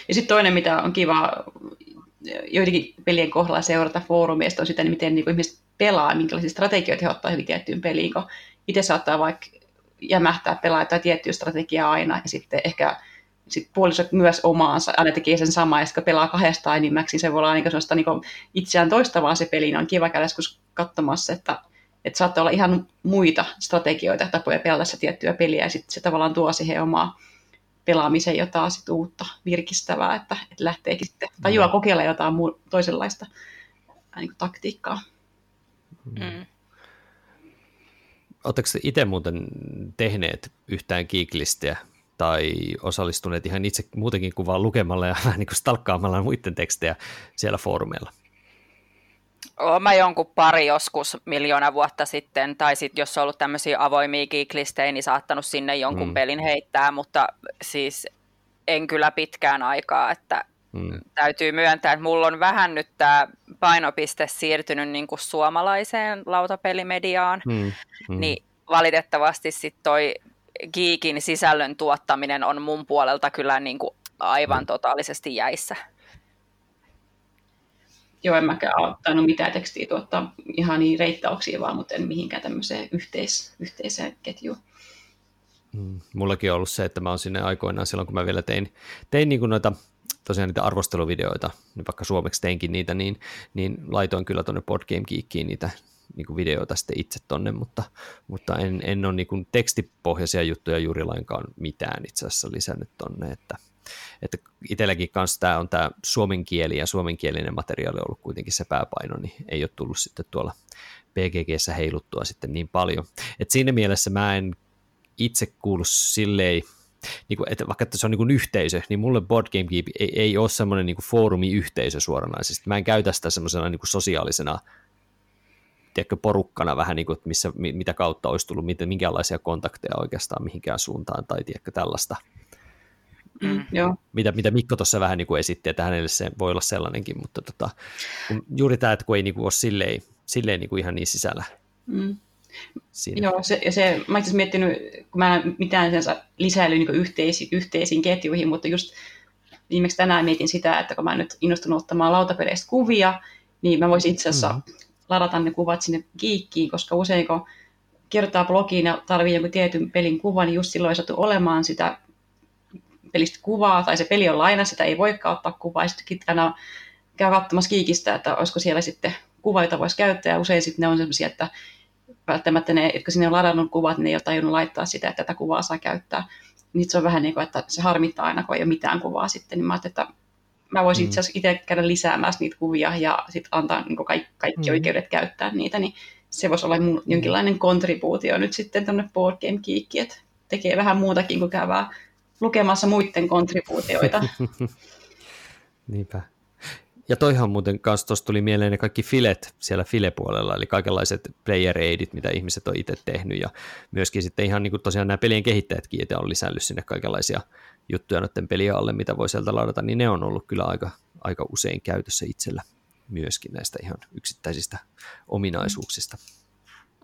Speaker 2: Ja sitten toinen, mitä on kiva joidenkin pelien kohdalla seurata foorumeista, on sitä, niin miten niin ihmiset pelaa, minkälaisia strategioita he ottaa hyvin tiettyyn peliin, kun itse saattaa vaikka jämähtää pelaa tai tiettyä strategiaa aina, ja sitten ehkä sit puolisot myös omaansa, aina tekee sen samaa, ja sitten pelaa kahdesta enimmäksi, niin se voi olla niin sellaista niin itseään toistavaa se peli, niin on kiva käydä joskus katsomassa, että, että saattaa olla ihan muita strategioita, tapoja pelata se tiettyä peliä, ja sitten se tavallaan tuo siihen omaa pelaamiseen jotain sit uutta virkistävää, että, että lähteekin sitten tajua mm. kokeilla jotain muu, toisenlaista niin taktiikkaa. Mm.
Speaker 1: Oletteko itse muuten tehneet yhtään kiiklistiä tai osallistuneet ihan itse muutenkin kuin vaan lukemalla ja [laughs] vähän niin kuin stalkkaamalla muiden tekstejä siellä foorumeilla?
Speaker 3: Olen mä jonkun pari joskus miljoona vuotta sitten, tai sitten jos on ollut tämmöisiä avoimia geeklistejä, niin saattanut sinne jonkun mm. pelin heittää, mutta siis en kyllä pitkään aikaa, että mm. täytyy myöntää, että mulla on vähän nyt tämä painopiste siirtynyt niin kuin suomalaiseen lautapelimediaan, mm. Mm. niin valitettavasti sitten toi geekin sisällön tuottaminen on mun puolelta kyllä niin kuin aivan mm. totaalisesti jäissä.
Speaker 2: Joo, en mäkään ole tainnut mitään tekstiä tuottaa ihan niin reittauksia vaan, mutta en mihinkään tämmöiseen yhteis- yhteiseen ketjuun.
Speaker 1: Mm, mullakin on ollut se, että mä oon sinne aikoinaan silloin, kun mä vielä tein, tein niin kuin noita tosiaan niitä arvosteluvideoita, niin vaikka suomeksi teinkin niitä, niin, niin laitoin kyllä tuonne Boardgame Geekiin niitä niin kuin videoita sitten itse tonne, mutta, mutta en, en ole niin kuin tekstipohjaisia juttuja juuri lainkaan mitään itse asiassa lisännyt tonne, että, että itselläkin kanssa tämä on tämä suomen kieli ja suomenkielinen materiaali ollut kuitenkin se pääpaino, niin ei ole tullut sitten tuolla PGGssä heiluttua sitten niin paljon. Et siinä mielessä mä en itse kuulu silleen, niin kuin, että vaikka että se on niin kuin yhteisö, niin mulle Board Game Geek ei, ei ole semmoinen niin foorumi-yhteisö suoranaisesti. Mä en käytä sitä semmoisena niin kuin sosiaalisena tiedätkö, porukkana vähän, niin kuin, että missä, mitä kautta olisi tullut, minkälaisia kontakteja oikeastaan mihinkään suuntaan tai tiedätkö, tällaista.
Speaker 2: Mm, mm, joo.
Speaker 1: Mitä, mitä Mikko tuossa vähän niin kuin esitti, että hänelle se voi olla sellainenkin, mutta tota, juuri tämä, että kun ei niin kuin ole silleen, silleen niin kuin ihan niin sisällä. Mm.
Speaker 2: Siinä. Joo, se, ja se, mä itse miettinyt, kun mä en mitään lisäily niin yhteisi, yhteisiin ketjuihin, mutta just viimeksi tänään mietin sitä, että kun mä nyt innostunut ottamaan lautapeleistä kuvia, niin mä voisin itse asiassa mm-hmm. ladata ne kuvat sinne Geekkiin, koska usein kun kirjoittaa blogiin ja tarvii jonkun tietyn pelin kuvan, niin just silloin ei satu olemaan sitä pelistä kuvaa, tai se peli on laina, sitä ei voikaan ottaa kuvaa, ja sitten käy katsomassa Geekistä, että olisiko siellä sitten kuva, jota voisi käyttää, ja usein sitten ne on sellaisia, että välttämättä ne, jotka sinne on ladannut kuvat, niin ne ei ole tajunnut laittaa sitä, että tätä kuvaa saa käyttää. Niin se on vähän niin kuin, että se harmittaa aina, kun ei ole mitään kuvaa sitten. Niin mä ajattelin, että mä voisin mm. itse asiassa itse käydä lisäämään niitä kuvia ja sitten antaa niin kaikki, kaikki mm. oikeudet käyttää niitä, niin se voisi olla mun jonkinlainen kontribuutio nyt sitten tuonne Board Game että tekee vähän muutakin kuin käydään lukemassa muiden kontribuutioita. [laughs]
Speaker 1: Niinpä. Ja toihan muuten kanssa tuossa tuli mieleen ne kaikki filet siellä file-puolella, eli kaikenlaiset player aidit, mitä ihmiset on itse tehnyt, ja myöskin sitten ihan niin kuin tosiaan nämä pelien kehittäjätkin itse on lisännyt sinne kaikenlaisia juttuja noiden pelien alle, mitä voi sieltä ladata, niin ne on ollut kyllä aika, aika usein käytössä itsellä myöskin näistä ihan yksittäisistä ominaisuuksista.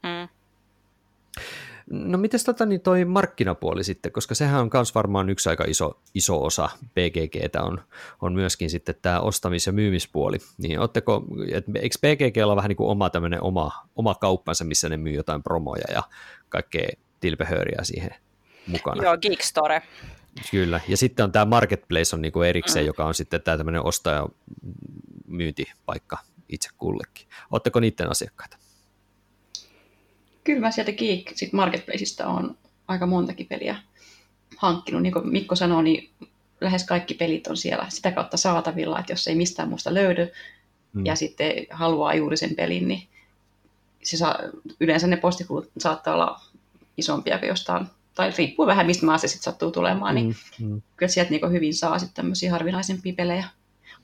Speaker 1: Mm. No miten tota, niin toi markkinapuoli sitten, koska sehän on myös varmaan yksi aika iso, iso osa BGGtä on, on myöskin sitten tämä ostamis- ja myymispuoli. Niin ootteko, et, eikö BGG olla vähän niin kuin oma tämmöinen oma, oma kauppansa, missä ne myy jotain promoja ja kaikkea tilpehööriä siihen mukana?
Speaker 3: Joo, Geekstore.
Speaker 1: Kyllä, ja sitten on tämä Marketplace on niinku erikseen, mm. joka on sitten tämä tämmöinen ostaja myyntipaikka itse kullekin. Oletteko niiden asiakkaita?
Speaker 2: Kyllä mä sieltä Geek sit Marketplaceista on aika montakin peliä hankkinut. Niin kuin Mikko sanoi, niin lähes kaikki pelit on siellä sitä kautta saatavilla, että jos ei mistään muusta löydy mm. ja sitten haluaa juuri sen pelin, niin se saa, yleensä ne postikulut saattaa olla isompia kuin jostain, tai riippuu vähän mistä maassa se sitten sattuu tulemaan, niin mm. Mm. kyllä sieltä niin hyvin saa sitten tämmöisiä harvinaisempia pelejä.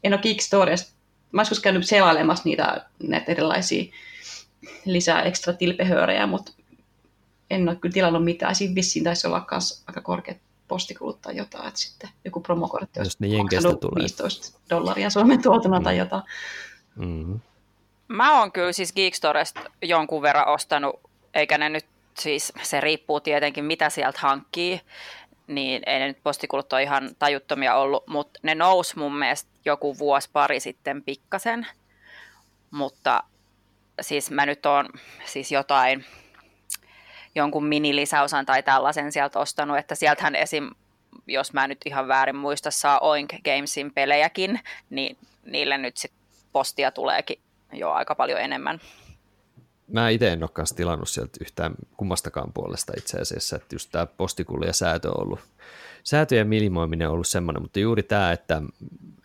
Speaker 2: En ole Geekstoresta, mä joskus käynyt selailemassa niitä näitä erilaisia lisää ekstra tilpehöörejä, mutta en ole kyllä tilannut mitään. Siinä vissiin taisi olla myös aika korkeat postikulut tai jotain, että sitten joku promokortti olisi
Speaker 1: ne tulee.
Speaker 2: 15 dollaria Suomen tuotuna mm. tai jotain. Mm-hmm.
Speaker 3: Mä oon kyllä siis Geekstoresta jonkun verran ostanut, eikä ne nyt siis, se riippuu tietenkin mitä sieltä hankkii, niin ei ne nyt postikulut ole ihan tajuttomia ollut, mutta ne nousi mun mielestä joku vuosi pari sitten pikkasen, mutta siis mä nyt oon siis jotain, jonkun minilisäosan tai tällaisen sieltä ostanut, että sieltähän esim, jos mä nyt ihan väärin muista, saa Oink Gamesin pelejäkin, niin niille nyt sit postia tuleekin jo aika paljon enemmän.
Speaker 1: Mä itse en ole kanssa tilannut sieltä yhtään kummastakaan puolesta itse asiassa, että just tämä postikulu ja säätö on ollut säätöjen minimoiminen on ollut semmoinen, mutta juuri tämä, että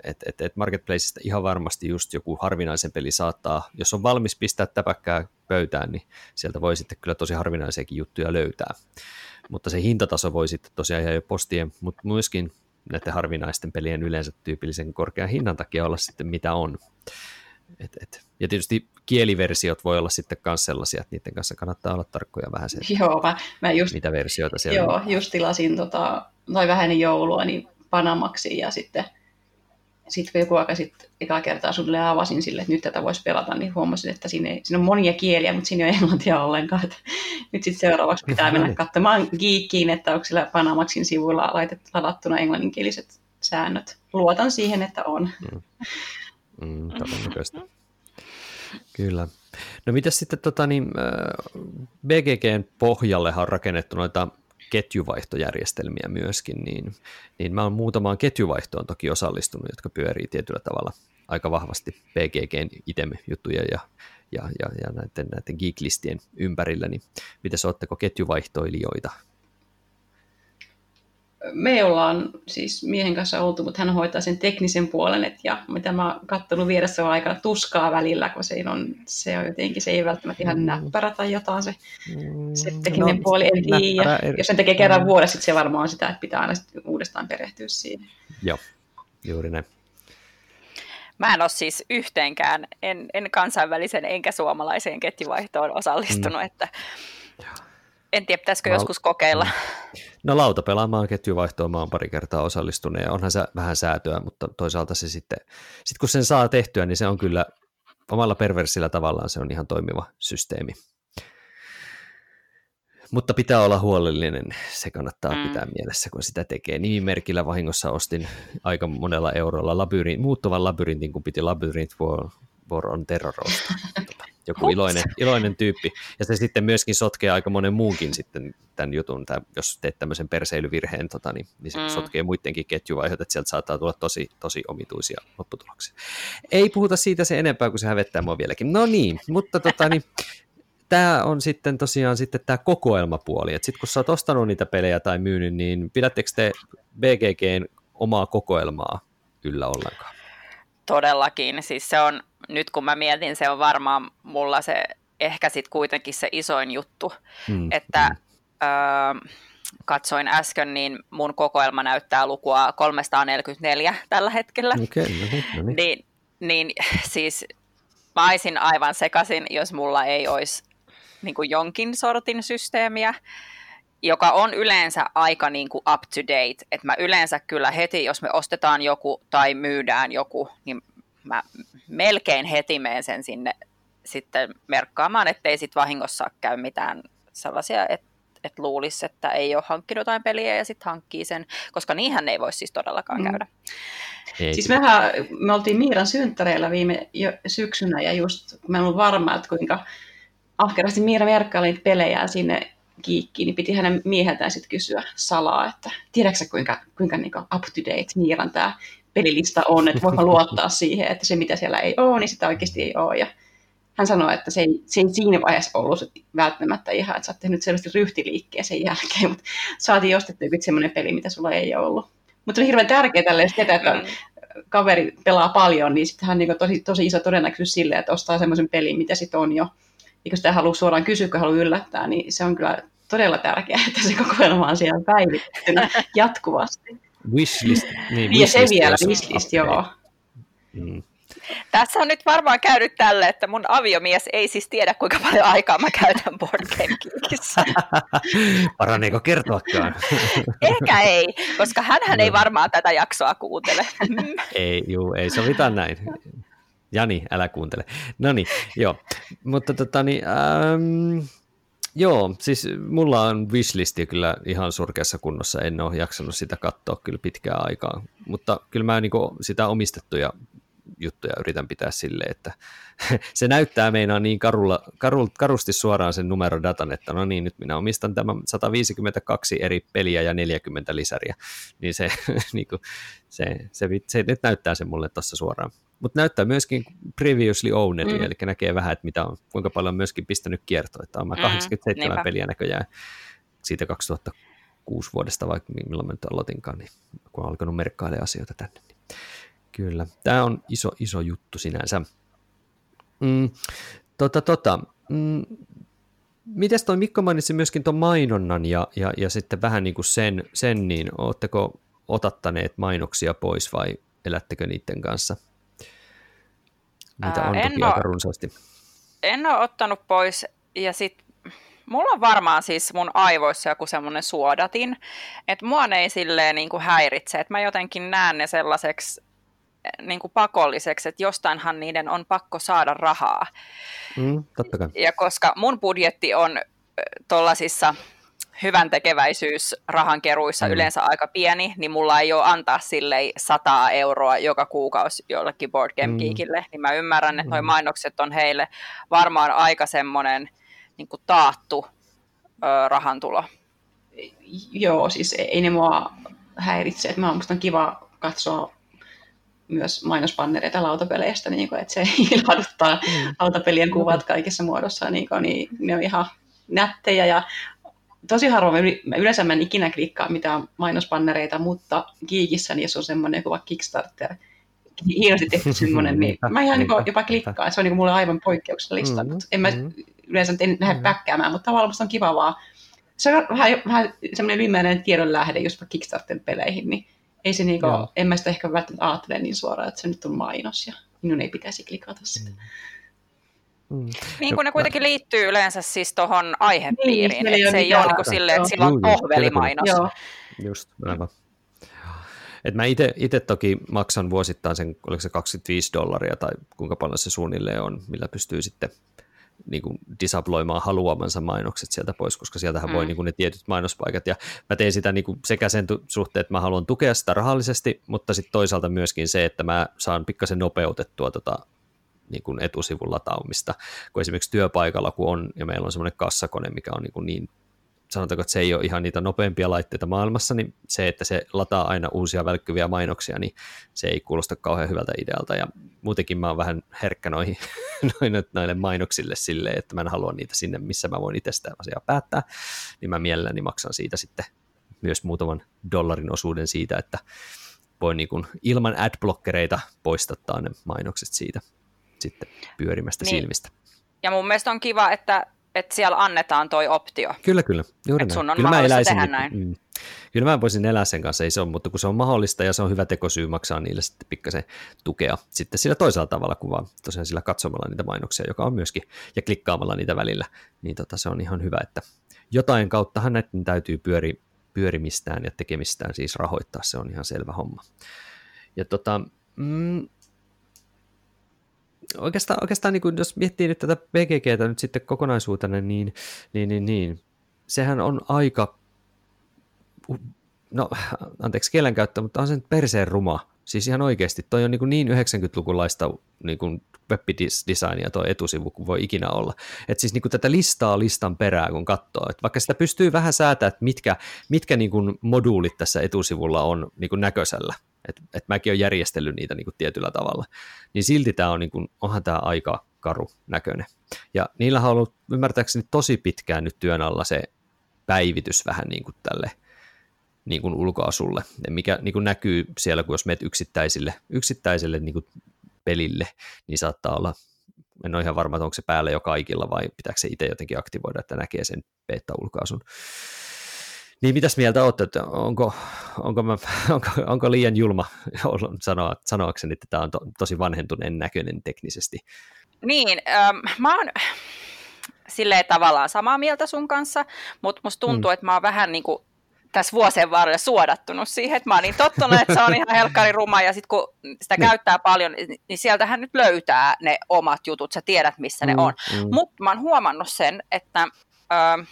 Speaker 1: et, et, et Marketplaceista ihan varmasti just joku harvinaisen peli saattaa, jos on valmis pistää täpäkkää pöytään, niin sieltä voi sitten kyllä tosi harvinaisiakin juttuja löytää. Mutta se hintataso voi sitten tosiaan ihan jo postien, mutta myöskin näiden harvinaisten pelien yleensä tyypillisen korkean hinnan takia olla sitten mitä on. Et, et. Ja tietysti kieliversiot voi olla sitten myös sellaisia, että niiden kanssa kannattaa olla tarkkoja vähän se,
Speaker 2: joo, mä, mä just,
Speaker 1: mitä versioita siellä
Speaker 2: joo, on. just tilasin tota, tai vähän joulua niin Panamaksi ja sitten sitten joku aika sitten ekaa kertaa sulle avasin sille, että nyt tätä voisi pelata, niin huomasin, että siinä, ei, siinä on monia kieliä, mutta siinä ei ole englantia ollenkaan. Että nyt sitten seuraavaksi [laughs] pitää mennä katsomaan Geekiin, että onko sillä Panamaksin sivuilla laitettu ladattuna englanninkieliset säännöt. Luotan siihen, että on. Mm.
Speaker 1: Mm, [laughs] Kyllä. No mitä sitten tota, niin, BGGn pohjalle on rakennettu noita ketjuvaihtojärjestelmiä myöskin, niin, niin mä oon muutamaan ketjuvaihtoon toki osallistunut, jotka pyörii tietyllä tavalla aika vahvasti PGGn item-juttuja ja, ja, ja, ja näiden, näiden geeklistien ympärillä, niin miten ootteko ketjuvaihtoilijoita?
Speaker 2: Me ollaan siis miehen kanssa oltu, mutta hän hoitaa sen teknisen puolen, et, ja mitä mä oon katsonut vieressä on aikana tuskaa välillä, kun se on, se on jotenkin, se ei välttämättä ihan mm. näppärä tai jotain se, se mm, tekninen no, puoli, en tiedä. Er... Jos sen tekee kerran mm. vuodessa, se varmaan on sitä, että pitää aina uudestaan perehtyä siihen.
Speaker 1: Joo, juuri näin.
Speaker 3: Mä en ole siis yhteenkään, en, en kansainvälisen enkä suomalaiseen ketjuvaihtoon osallistunut, mm. että en tiedä, pitäisikö Val... joskus kokeilla. Mm.
Speaker 1: No lautapelaamaan ketjuvaihtoon mä oon pari kertaa osallistunut ja onhan se vähän säätöä, mutta toisaalta se sitten, sit kun sen saa tehtyä, niin se on kyllä omalla perversillä tavallaan se on ihan toimiva systeemi. Mutta pitää olla huolellinen, se kannattaa mm. pitää mielessä, kun sitä tekee. Nimimerkillä vahingossa ostin aika monella eurolla labyrin, muuttuvan labyrintin, kun piti Labyrinth War, War on Terror [laughs] joku iloinen, iloinen tyyppi. Ja se sitten myöskin sotkee aika monen muunkin sitten tämän jutun, tämän, jos teet tämmöisen perseilyvirheen, tota, niin, niin se mm. sotkee muidenkin ketjuvaihot, että sieltä saattaa tulla tosi, tosi omituisia lopputuloksia. Ei puhuta siitä se enempää, kun se hävettää mua vieläkin. No niin, mutta tota, niin, tämä on sitten tosiaan sitten tämä kokoelmapuoli, että sitten kun sä oot ostanut niitä pelejä tai myynyt, niin pidättekö te BGGn omaa kokoelmaa yllä ollenkaan?
Speaker 3: Todellakin, siis se on nyt kun mä mietin, se on varmaan mulla se ehkä sitten kuitenkin se isoin juttu, mm. että mm. Öö, katsoin äsken, niin mun kokoelma näyttää lukua 344 tällä hetkellä.
Speaker 1: Okay, no niin, no niin.
Speaker 3: Niin, niin siis mä aivan sekaisin, jos mulla ei olisi niin jonkin sortin systeemiä, joka on yleensä aika niin kuin up to date. Et mä yleensä kyllä heti, jos me ostetaan joku tai myydään joku, niin mä melkein heti menen sen sinne sitten merkkaamaan, ettei sitten vahingossa käy mitään sellaisia, että et luulisi, että ei ole hankkinut jotain peliä ja sitten hankkii sen, koska niinhän ei voi siis todellakaan mm. käydä.
Speaker 2: Ei. Siis mehän, me oltiin Miiran synttäreillä viime syksynä ja just mä en ollut varma, että kuinka ahkerasti Miira merkkaili pelejä sinne kiikkiin, niin piti hänen mieheltään sitten kysyä salaa, että tiedätkö kuinka, kuinka niin up to date Miiran tämä pelilista on, että voimme luottaa [laughs] siihen, että se mitä siellä ei ole, niin sitä oikeasti ei ole. Ja hän sanoi, että se ei, se ei siinä vaiheessa ollut välttämättä ihan, että sä oot tehnyt selvästi ryhtiliikkeen sen jälkeen, mutta saatiin ostettua semmoinen peli, mitä sulla ei ole ollut. Mutta on hirveän tärkeää tälle, että mm. kaveri pelaa paljon, niin sitten hän on tosi, tosi iso todennäköisyys sille, että ostaa semmoisen pelin, mitä sitten on jo. Kun sitä haluaa suoraan kysyä, kun haluaa yllättää, niin se on kyllä todella tärkeää, että se kokoelma on siellä päivitettynä [laughs] jatkuvasti.
Speaker 1: Wishlist.
Speaker 2: Niin, niin ja se vielä, wishlist, joo.
Speaker 3: Mm. Tässä on nyt varmaan käynyt tälle, että mun aviomies ei siis tiedä, kuinka paljon aikaa mä käytän Board Game [laughs]
Speaker 1: Paraneeko kertoakaan? [laughs]
Speaker 3: Ehkä ei, koska hän ei varmaan tätä jaksoa kuuntele.
Speaker 1: ei, juu, ei sovita näin. Jani, älä kuuntele. No niin, joo. Mutta tota niin, ähm, Joo, siis mulla on wishlisti kyllä ihan surkeassa kunnossa, en ole jaksanut sitä katsoa kyllä pitkään aikaa, mutta kyllä mä niin sitä omistettuja juttuja yritän pitää silleen, että [laughs] se näyttää meinaa niin karulla, karul, karusti suoraan sen numerodatan, että no niin, nyt minä omistan tämän 152 eri peliä ja 40 lisäriä, niin se, [laughs] niin kuin, se, se, se, se nyt näyttää se mulle tuossa suoraan. Mutta näyttää myöskin previously owned, mm. eli näkee vähän, että mitä on, kuinka paljon on myöskin pistänyt kiertoa, että on mm, 87 niinpä. peliä näköjään siitä 2006 vuodesta, vaikka milloin mä nyt aloitinkaan, niin kun on alkanut merkkailemaan asioita tänne. Niin Kyllä, tämä on iso, iso juttu sinänsä. Mm, tota, tota, mm, Mites toi Mikko mainitsi myöskin tuon mainonnan ja, ja, ja sitten vähän niin kuin sen, sen, niin ootteko otattaneet mainoksia pois vai elättekö niiden kanssa? Niitä on toki aika runsaasti.
Speaker 3: En ole ottanut pois ja sitten mulla on varmaan siis mun aivoissa joku semmoinen suodatin, että mua ne ei silleen niin kuin häiritse, että mä jotenkin näen ne sellaiseksi niin kuin pakolliseksi, että jostainhan niiden on pakko saada rahaa.
Speaker 1: Mm, totta kai.
Speaker 3: Ja koska mun budjetti on tuollaisissa hyvän tekeväisyys rahankeruissa mm. yleensä aika pieni, niin mulla ei ole antaa sille 100 euroa joka kuukausi jollekin Board Game mm. Geekille, niin mä ymmärrän, että mm. mainokset on heille varmaan aika semmoinen niin taattu ö, rahantulo.
Speaker 2: joo, siis ei ne mua häiritse. Että mä musta on kiva katsoa myös mainospannereita lautapeleistä, niin kuin, että se [laughs] ilahduttaa mm. lautapelien kuvat kaikissa muodossa, niin, kuin, niin ne on ihan nättejä ja tosi harvoin, mä yleensä mä en ikinä klikkaa mitään mainospannereita, mutta Geekissä niin jos on semmoinen joku Kickstarter, hienosti tehty [laughs] semmoinen, niin mä ihan niin jopa klikkaan, se on niin mulle aivan poikkeuksellista. Mm-hmm. En mä mm-hmm. yleensä en lähde päkkäämään, mutta tavallaan musta on kiva vaan. Se on vähän, vähän semmoinen viimeinen tiedon lähde just Kickstarter-peleihin, niin ei se niinku, en mä sitä ehkä välttämättä ajattele niin suoraan, että se nyt on mainos ja minun ei pitäisi klikata sitä. Mm.
Speaker 3: Mm. Niin kuin ne kuitenkin liittyy yleensä siis tuohon aihepiiriin, niin, että se ei ole niin kuin silleen, että sillä on pohvelimainos. Joo.
Speaker 1: Just, aivan. Et mä itse toki maksan vuosittain sen, oliko se 25 dollaria tai kuinka paljon se suunnilleen on, millä pystyy sitten niin kuin disabloimaan haluamansa mainokset sieltä pois, koska sieltähän mm. voi niin kuin ne tietyt mainospaikat, ja mä teen sitä niin kuin sekä sen suhteen, että mä haluan tukea sitä rahallisesti, mutta sitten toisaalta myöskin se, että mä saan pikkasen nopeutettua tota niin kuin etusivun lataumista, kun esimerkiksi työpaikalla kun on, ja meillä on semmoinen kassakone, mikä on niin, kuin niin sanotaanko, että se ei ole ihan niitä nopeimpia laitteita maailmassa, niin se, että se lataa aina uusia välkkyviä mainoksia, niin se ei kuulosta kauhean hyvältä idealta. Ja muutenkin mä oon vähän herkkä noihin, [laughs] noille mainoksille silleen, että mä en halua niitä sinne, missä mä voin itse sitä asiaa päättää, niin mä mielelläni maksan siitä sitten myös muutaman dollarin osuuden siitä, että voin niin ilman adblockereita poistattaa ne mainokset siitä sitten pyörimästä niin. silmistä.
Speaker 3: Ja mun mielestä on kiva, että että siellä annetaan toi optio.
Speaker 1: Kyllä, kyllä. Juuri
Speaker 3: että sun on
Speaker 1: kyllä
Speaker 3: mä eläisin, tehdä näin.
Speaker 1: Mm, kyllä mä voisin elää sen kanssa, ei se ole, mutta kun se on mahdollista ja se on hyvä tekosyy maksaa niille sitten pikkasen tukea sitten sillä toisella tavalla kuin vaan tosiaan sillä katsomalla niitä mainoksia, joka on myöskin, ja klikkaamalla niitä välillä, niin tota, se on ihan hyvä, että jotain kauttahan näiden täytyy pyöri, pyörimistään ja tekemistään siis rahoittaa, se on ihan selvä homma. Ja tota, mm, oikeastaan, oikeastaan niin kuin, jos miettii nyt tätä BGGtä nyt sitten kokonaisuutena, niin, niin, niin, niin sehän on aika, no anteeksi kielenkäyttö, mutta on se nyt perseen ruma. Siis ihan oikeasti, toi on niin, niin 90-lukulaista niin kuin web-designia tuo etusivu kuin voi ikinä olla. Et siis niin kuin tätä listaa listan perää, kun katsoo, että vaikka sitä pystyy vähän säätämään, että mitkä, mitkä niin kuin moduulit tässä etusivulla on niin kuin näköisellä, että et mäkin olen järjestellyt niitä niin kuin tietyllä tavalla, niin silti tämä on, niin kuin, onhan tämä aika karu näköinen. Ja niillä on ollut ymmärtääkseni tosi pitkään nyt työn alla se päivitys vähän niin kuin tälle niin kuin ulkoasulle, mikä niin kuin näkyy siellä, kun jos menet yksittäisille, yksittäiselle niin kuin pelille, niin saattaa olla, en ole ihan varma, että onko se päällä jo kaikilla vai pitääkö se itse jotenkin aktivoida, että näkee sen beta-ulkoasun. Niin mitäs mieltä olette, että onko, onko, mä, [laughs] onko, onko liian julma [laughs] sanoa, sanoakseni, että tämä on to, tosi vanhentuneen näköinen teknisesti?
Speaker 3: Niin, ähm, mä oon silleen tavallaan samaa mieltä sun kanssa, mutta musta tuntuu, mm. että mä oon vähän niin kuin tässä vuosien varrella suodattunut siihen, että mä oon niin tottunut, että se on ihan helkkari ruma, ja sitten kun sitä niin. käyttää paljon, niin sieltähän nyt löytää ne omat jutut, sä tiedät, missä mm, ne on. Mm. Mutta mä oon huomannut sen, että... Äh,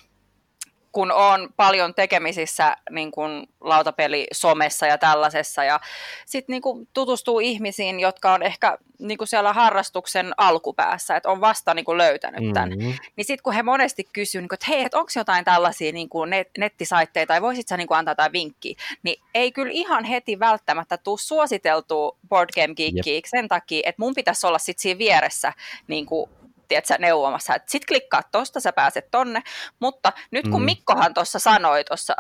Speaker 3: kun on paljon tekemisissä niin kuin lautapeli-somessa ja tällaisessa, ja sitten niin tutustuu ihmisiin, jotka on ehkä niin kuin siellä harrastuksen alkupäässä, että on vasta niin kuin löytänyt tämän. Mm-hmm. Niin sitten kun he monesti kysyvät, niin että hei, että onko jotain tällaisia niin kuin net- nettisaitteita, tai voisit sä niin kuin antaa jotain vinkkiä, niin ei kyllä ihan heti välttämättä tule suositeltua Board Game Geekiä yep. sen takia, että mun pitäisi olla sitten siinä vieressä niin kuin tiedätkö, neuvomassa, että sit klikkaa tosta, sä pääset tonne, mutta nyt kun mm. Mikkohan tuossa sanoi tuossa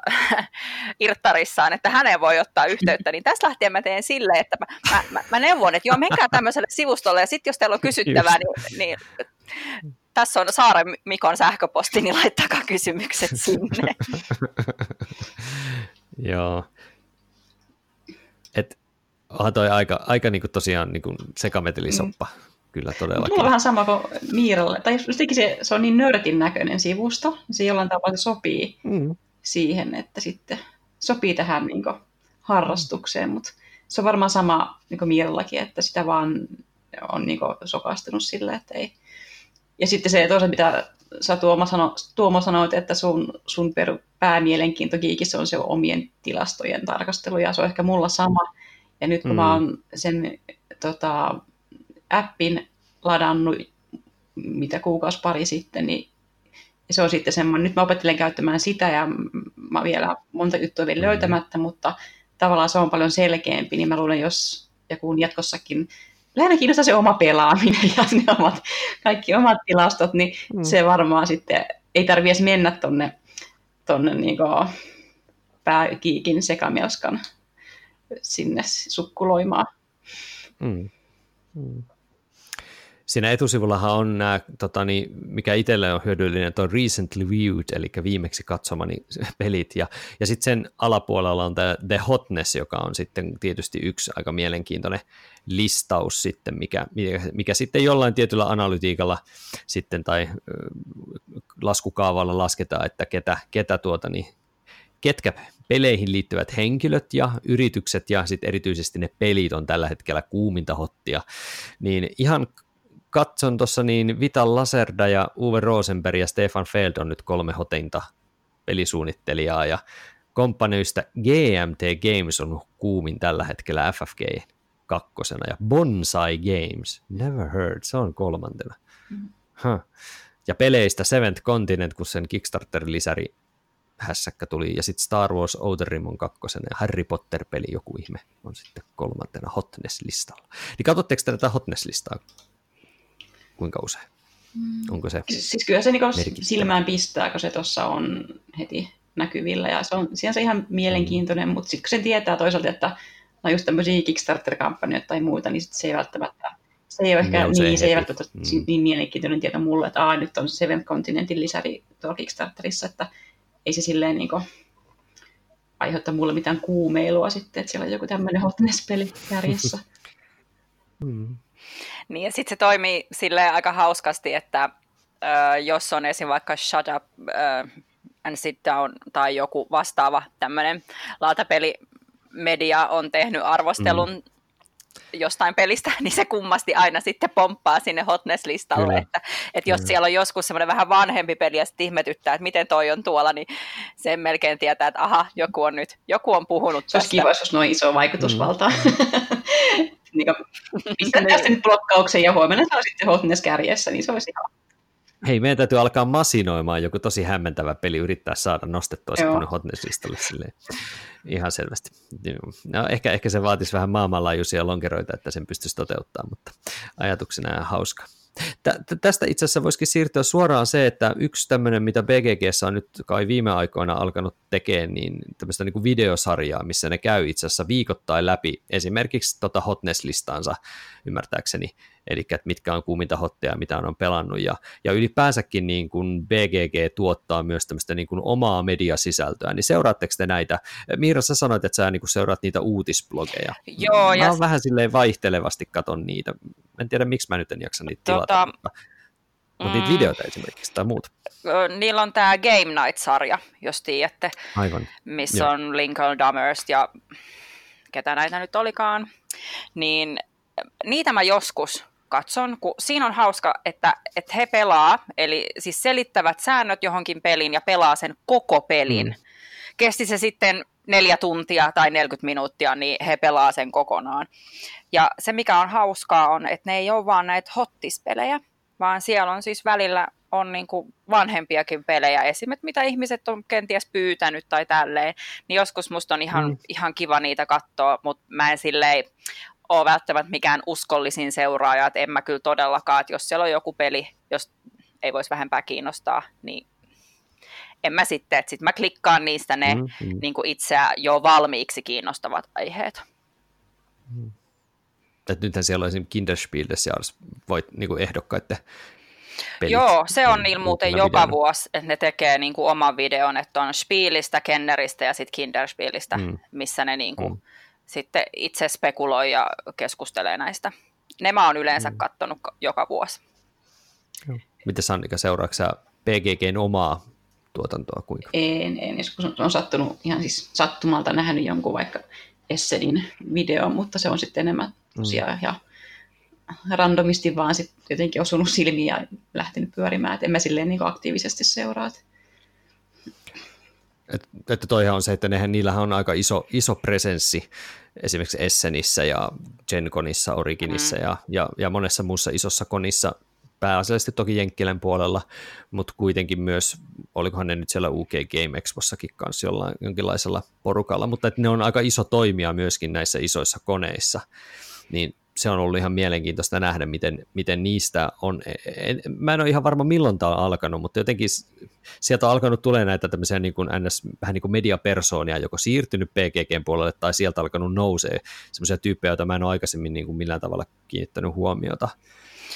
Speaker 3: [laughs] irttarissaan, että häneen voi ottaa yhteyttä, niin tässä lähtien mä teen silleen, että mä, mä, mä, mä neuvon, että joo, menkää tämmöiselle sivustolle, ja sitten jos teillä on kysyttävää, niin, niin tässä on Saaren Mikon sähköposti, niin laittakaa kysymykset sinne. [laughs]
Speaker 1: Joo. Et onhan toi aika, aika niinku tosiaan niinku sekametelisoppa. Mm kyllä todellakin.
Speaker 2: Mulla on vähän sama kuin Miiralle. Tai jotenkin se, se on niin nörtin näköinen sivusto, niin se jollain tavalla sopii mm. siihen, että sitten sopii tähän niin kuin, harrastukseen, mutta se on varmaan sama niin kuin Miirallakin, että sitä vaan on niin kuin, sokastunut sille, että ei. Ja sitten se toisen, mitä sä Tuomo, sano, Tuomo sanoit, että sun, sun per, päämielenkiinto Geekissä on se omien tilastojen tarkastelu, ja se on ehkä mulla sama. Ja nyt kun mm. mä oon sen tota, appin ladannut mitä kuukausi pari sitten, niin se on sitten semmoinen, nyt mä opettelen käyttämään sitä ja mä vielä monta juttua vielä mm. löytämättä, mutta tavallaan se on paljon selkeämpi, niin mä luulen, jos joku jatkossakin lähinnä kiinnostaa se oma pelaaminen ja ne omat, kaikki omat tilastot, niin mm. se varmaan sitten ei tarvitse mennä tuonne tonne niin pääkiikin sekamelskan sinne sukkuloimaan. Mm.
Speaker 1: Mm. Siinä etusivullahan on nämä, tota, niin, mikä itselle on hyödyllinen, tuo recently viewed, eli viimeksi katsomani pelit, ja, ja sitten sen alapuolella on tämä The Hotness, joka on sitten tietysti yksi aika mielenkiintoinen listaus sitten, mikä, mikä, mikä sitten jollain tietyllä analytiikalla sitten tai laskukaavalla lasketaan, että ketä, ketä tuota, niin, ketkä peleihin liittyvät henkilöt ja yritykset ja sitten erityisesti ne pelit on tällä hetkellä kuuminta hottia, niin ihan katson tuossa niin Vital Laserda ja Uwe Rosenberg ja Stefan Feld on nyt kolme hoteinta pelisuunnittelijaa ja komppanyistä GMT Games on kuumin tällä hetkellä FFG kakkosena ja Bonsai Games, never heard, se on kolmantena. Mm. Huh. Ja peleistä Seventh Continent, kun sen Kickstarter-lisäri hässäkkä tuli, ja sitten Star Wars Outer Rim on kakkosena, ja Harry Potter-peli joku ihme on sitten kolmantena Hotness-listalla. Niin katsotteko tätä Hotness-listaa kuinka usein? Mm. Onko se
Speaker 2: Siis kyllä se niin silmään pistää, kun se tuossa on heti näkyvillä, ja se on se ihan mielenkiintoinen, mm. mutta sitten kun sen tietää toisaalta, että no just tämmöisiä Kickstarter-kampanjoita tai muuta, niin sit se ei välttämättä se ei ole ehkä no, niin, se ei välttämättä mm. niin mielenkiintoinen tieto mulle, että Aa, nyt on Seventh Continentin lisäri tuolla Kickstarterissa, että ei se silleen niin kuin, aiheuta mulle mitään kuumeilua sitten, että siellä on joku tämmöinen hotness-peli järjessä. [laughs]
Speaker 3: mm. Niin ja sitten se toimii silleen aika hauskasti, että ö, jos on esim. vaikka Shut Up ö, and Sit Down tai joku vastaava tämmöinen laatapeli media on tehnyt arvostelun mm jostain pelistä, niin se kummasti aina sitten pomppaa sinne hotness-listalle, Kyllä. että, että jos Kyllä. siellä on joskus semmoinen vähän vanhempi peli ja sitten ihmetyttää, että miten toi on tuolla, niin sen melkein tietää, että aha, joku on nyt, joku on puhunut
Speaker 2: Se olisi kiva, jos noin iso vaikutusvalta. Mm. niin pistän tästä nyt blokkauksen ja huomenna se on sitten hotness kärjessä, niin se olisi ihan
Speaker 1: Hei, meidän täytyy alkaa masinoimaan joku tosi hämmentävä peli, yrittää saada nostettua se hotness-listalle silleen. Ihan selvästi. No, ehkä, ehkä se vaatisi vähän maailmanlaajuisia lonkeroita, että sen pystyisi toteuttamaan, mutta ajatuksena on hauska. Tästä itse asiassa voisikin siirtyä suoraan se, että yksi tämmöinen, mitä BGG on nyt kai viime aikoina alkanut tekemään, niin tämmöistä niin kuin videosarjaa, missä ne käy itse asiassa viikoittain läpi esimerkiksi tota hotness-listaansa ymmärtääkseni, eli että mitkä on kuuminta hotteja, mitä on pelannut, ja, ja ylipäänsäkin niin kuin BGG tuottaa myös tämmöistä niin kuin omaa mediasisältöä, niin seuraatteko te näitä? Miira, sä sanoit, että sä niin kuin seuraat niitä uutisblogeja. Joo, mä ja... vähän silleen vaihtelevasti katon niitä. En tiedä, miksi mä nyt en jaksa niitä tota... tilata, mutta, mutta mm, niitä videoita esimerkiksi tai muuta.
Speaker 3: Niillä on tämä Game Night-sarja, jos tiedätte, Aivan. missä Joo. on Lincoln Dummers ja ketä näitä nyt olikaan, niin niitä mä joskus katson, kun siinä on hauska, että, että he pelaa, eli siis selittävät säännöt johonkin peliin ja pelaa sen koko pelin. Mm. Kesti se sitten neljä tuntia tai 40 minuuttia, niin he pelaa sen kokonaan. Ja se, mikä on hauskaa, on, että ne ei ole vaan näitä hottispelejä, vaan siellä on siis välillä on niin kuin vanhempiakin pelejä, esimerkiksi mitä ihmiset on kenties pyytänyt tai tälleen, niin joskus musta on ihan, mm. ihan kiva niitä katsoa, mutta mä en silleen ole välttämättä mikään uskollisin seuraaja, että en mä kyllä todellakaan, että jos siellä on joku peli, jos ei voisi vähempää kiinnostaa, niin en mä sitten, että sitten mä klikkaan niistä ne mm-hmm. niin kuin itseä jo valmiiksi kiinnostavat aiheet.
Speaker 1: Mm. Et nythän siellä on esimerkiksi Kinderspielessä voit niin kuin ehdokkaiden
Speaker 3: pelit. Joo, se on niillä muuten joka videon. vuosi, että ne tekee niin kuin oman videon, että on Spielistä, Kenneristä ja sitten Kinderspielistä, mm. missä ne niin kuin, mm sitten itse spekuloi ja keskustelee näistä. Ne mä oon yleensä mm. katsonut joka vuosi.
Speaker 1: Miten Sannika, seuraatko sä PGGn omaa tuotantoa? Kuinka?
Speaker 2: En, en. Joskus on sattunut ihan siis sattumalta nähnyt jonkun vaikka Essedin video, mutta se on sitten enemmän tosiaan mm. ja randomisti vaan sit jotenkin osunut silmiin ja lähtenyt pyörimään. Et en mä silleen niin aktiivisesti seuraa.
Speaker 1: Että, että toihan on se, että nehän, niillähän on aika iso, iso presenssi esimerkiksi Essenissä ja Genconissa, Originissa mm. ja, ja, ja monessa muussa isossa konissa pääasiallisesti toki Jenkkilän puolella, mutta kuitenkin myös, olikohan ne nyt siellä UK Game Expossakin kanssa jollain, jonkinlaisella porukalla, mutta että ne on aika iso toimija myöskin näissä isoissa koneissa, niin se on ollut ihan mielenkiintoista nähdä, miten, miten niistä on, en, mä en ole ihan varma milloin tämä on alkanut, mutta jotenkin sieltä on alkanut tulee näitä tämmöisiä niin kuin NS, vähän niin kuin mediapersoonia, joko siirtynyt PGGn puolelle tai sieltä alkanut nousee semmoisia tyyppejä, joita mä en ole aikaisemmin niin kuin millään tavalla kiinnittänyt huomiota.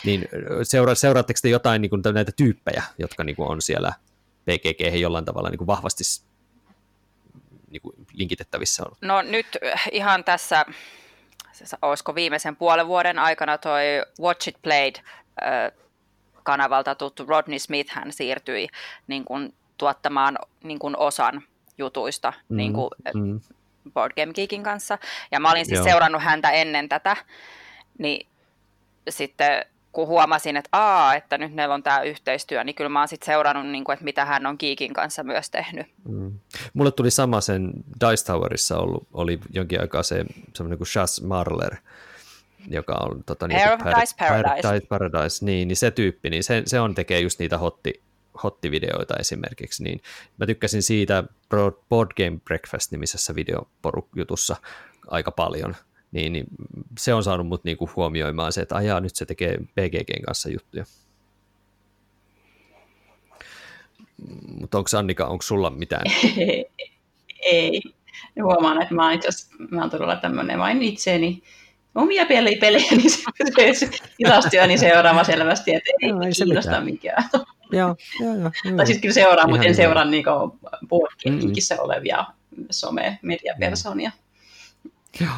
Speaker 1: Niin seura, seuraatteko te jotain niin kuin näitä tyyppejä, jotka niin kuin on siellä PGG jollain tavalla niin kuin vahvasti niin kuin linkitettävissä ollut?
Speaker 3: No nyt ihan tässä olisiko viimeisen puolen vuoden aikana toi Watch It Played kanavalta tuttu Rodney Smith, hän siirtyi niin kuin, tuottamaan niin kuin, osan jutuista mm, niin kuin, mm. Board Game Geekin kanssa. Ja mä olin siis Joo. seurannut häntä ennen tätä, niin sitten kun huomasin, että aa, että nyt meillä on tämä yhteistyö, niin kyllä mä oon sitten seurannut, niin kuin, että mitä hän on Geekin kanssa myös tehnyt. Mm.
Speaker 1: Mulle tuli sama sen Dice Towerissa ollut, oli jonkin aikaa se semmoinen kuin Shaz Marler, joka on tota,
Speaker 3: niin, Paradise, Paradise.
Speaker 1: Paradise. Paradise niin, niin se tyyppi, niin se, se on tekee just niitä hotti, hottivideoita esimerkiksi, niin mä tykkäsin siitä Board Game Breakfast-nimisessä videoporujutussa aika paljon, niin, niin se on saanut mut niinku huomioimaan se, että ajaa nyt se tekee BGGn kanssa juttuja. Mutta onko Annika, onko sulla mitään? [laughs]
Speaker 2: Ei. Huomaan, että mä oon itse mä oon todella tämmöinen vain itseeni omia pelejä, pelejä niin se, se tilastoja, niin seuraava selvästi, että ei, no, ei kiinnosta mikään.
Speaker 1: Joo, joo, joo,
Speaker 2: joo. Tai siis kyllä seuraa, mutta en seuraa niin boardgamingissä mm-hmm. olevia some-mediapersonia.
Speaker 1: Mm. Joo,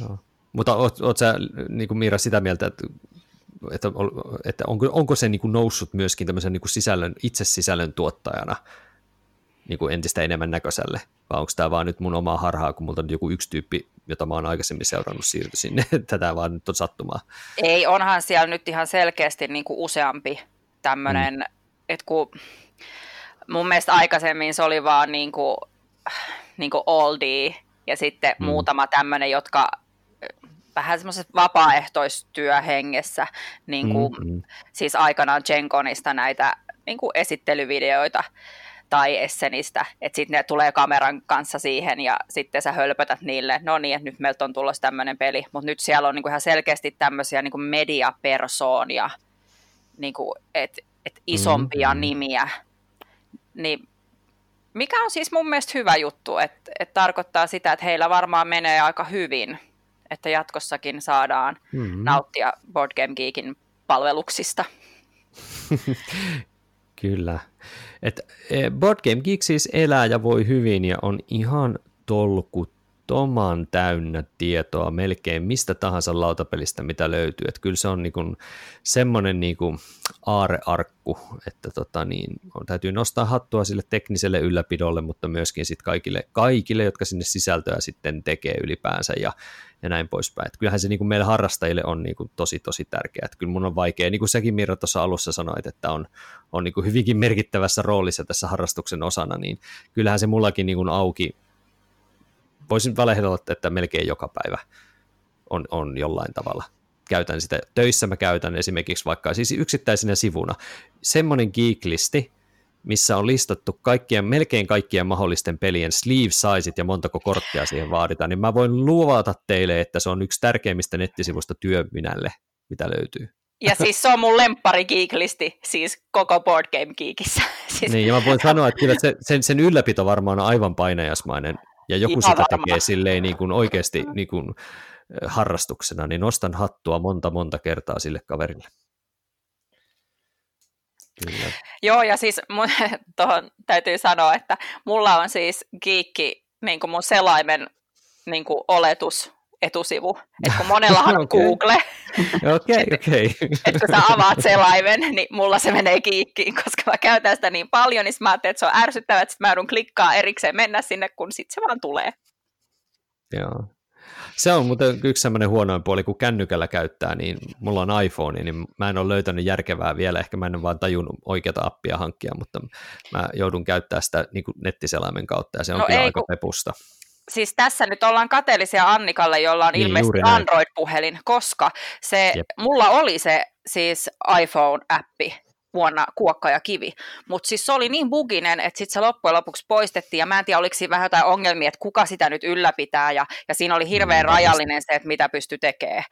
Speaker 1: joo. Mutta oot, oot sä, niin kuin Miira, sitä mieltä, että, että, että onko, onko se niin kuin noussut myöskin tämmöisen niin kuin sisällön, itse sisällön tuottajana niin kuin entistä enemmän näköiselle, vai onko tämä vaan nyt mun omaa harhaa, kun multa on joku yksi tyyppi, jota mä oon aikaisemmin seurannut siirty sinne, [laughs] tätä vaan nyt on sattumaa.
Speaker 3: Ei, onhan siellä nyt ihan selkeästi niin kuin useampi tämmöinen, mm. että kun mun mielestä aikaisemmin se oli vaan niin kuin, niin kuin oldie, ja sitten mm. muutama tämmöinen, jotka vähän semmoisessa vapaaehtoistyöhengessä, niin kuin, mm-hmm. siis aikanaan Jenkonista näitä niin kuin esittelyvideoita tai Essenistä, että sitten ne tulee kameran kanssa siihen ja sitten sä hölpötät niille, no niin, että nyt meiltä on tulossa tämmöinen peli, mutta nyt siellä on niinku ihan selkeästi tämmöisiä niinku mediapersoonia, niinku, että et isompia mm-hmm. nimiä, niin mikä on siis mun mielestä hyvä juttu, että et tarkoittaa sitä, että heillä varmaan menee aika hyvin, että jatkossakin saadaan mm-hmm. nauttia Board Game Geekin palveluksista. [laughs]
Speaker 1: Kyllä. Et e, Board Game Geek siis elää ja voi hyvin ja on ihan tolkuttoman täynnä tietoa melkein mistä tahansa lautapelistä, mitä löytyy. Et kyllä se on niinku semmoinen niinku aarearkku, että tota niin, on, täytyy nostaa hattua sille tekniselle ylläpidolle, mutta myöskin sit kaikille, kaikille, jotka sinne sisältöä sitten tekee ylipäänsä ja ja näin poispäin. Et kyllähän se niin meille harrastajille on niin tosi tosi tärkeää. Et kyllä mun on vaikea, niin kuin sekin Mirra tuossa alussa sanoit, että on, on niin hyvinkin merkittävässä roolissa tässä harrastuksen osana, niin kyllähän se mullakin niin auki, voisin valehdella, että melkein joka päivä on, on jollain tavalla käytän sitä. Töissä mä käytän esimerkiksi vaikka siis yksittäisenä sivuna semmoinen geeklisti, missä on listattu kaikkien, melkein kaikkien mahdollisten pelien sleeve sizeit ja montako korttia siihen vaaditaan, niin mä voin luvata teille, että se on yksi tärkeimmistä nettisivusta työminälle, mitä löytyy.
Speaker 3: Ja siis se on mun lemppari geeklisti, siis koko Board Game Geekissä. [laughs] Siis...
Speaker 1: Niin, ja mä voin [laughs] sanoa, että kyllä se, sen, sen ylläpito varmaan on aivan painajasmainen, ja joku Ihan sitä varma. tekee silleen niin kuin oikeasti niin kuin harrastuksena, niin nostan hattua monta monta kertaa sille kaverille.
Speaker 3: Kyllä. Joo, ja siis mun, [laughs] tohon täytyy sanoa, että mulla on siis giikki niin kuin mun selaimen niin kuin oletus etusivu. Että kun monellahan on [laughs] okay. Google.
Speaker 1: Okei, okei.
Speaker 3: Että kun sä avaat selaimen, niin mulla se menee kiikkiin, koska mä käytän sitä niin paljon, niin mä ajattelin, että se on ärsyttävää, että mä joudun klikkaa erikseen mennä sinne, kun sit se vaan tulee.
Speaker 1: Joo. Se on muuten yksi semmoinen huonoin puoli, kun kännykällä käyttää, niin mulla on iPhone, niin mä en ole löytänyt järkevää vielä, ehkä mä en ole vaan tajunnut oikeata appia hankkia, mutta mä joudun käyttää sitä niin nettiselaimen kautta, ja se on no kyllä ei, aika kun... pepusta.
Speaker 3: Siis tässä nyt ollaan kateellisia Annikalle, jolla on niin, ilmeisesti Android-puhelin, koska se, Jep. mulla oli se siis iPhone-appi vuonna Kuokka ja Kivi. Mutta siis se oli niin buginen, että sitten se loppujen lopuksi poistettiin, ja mä en tiedä, oliko siinä vähän jotain ongelmia, että kuka sitä nyt ylläpitää, ja, ja siinä oli hirveän mm, rajallinen se, että mitä pystyi tekemään.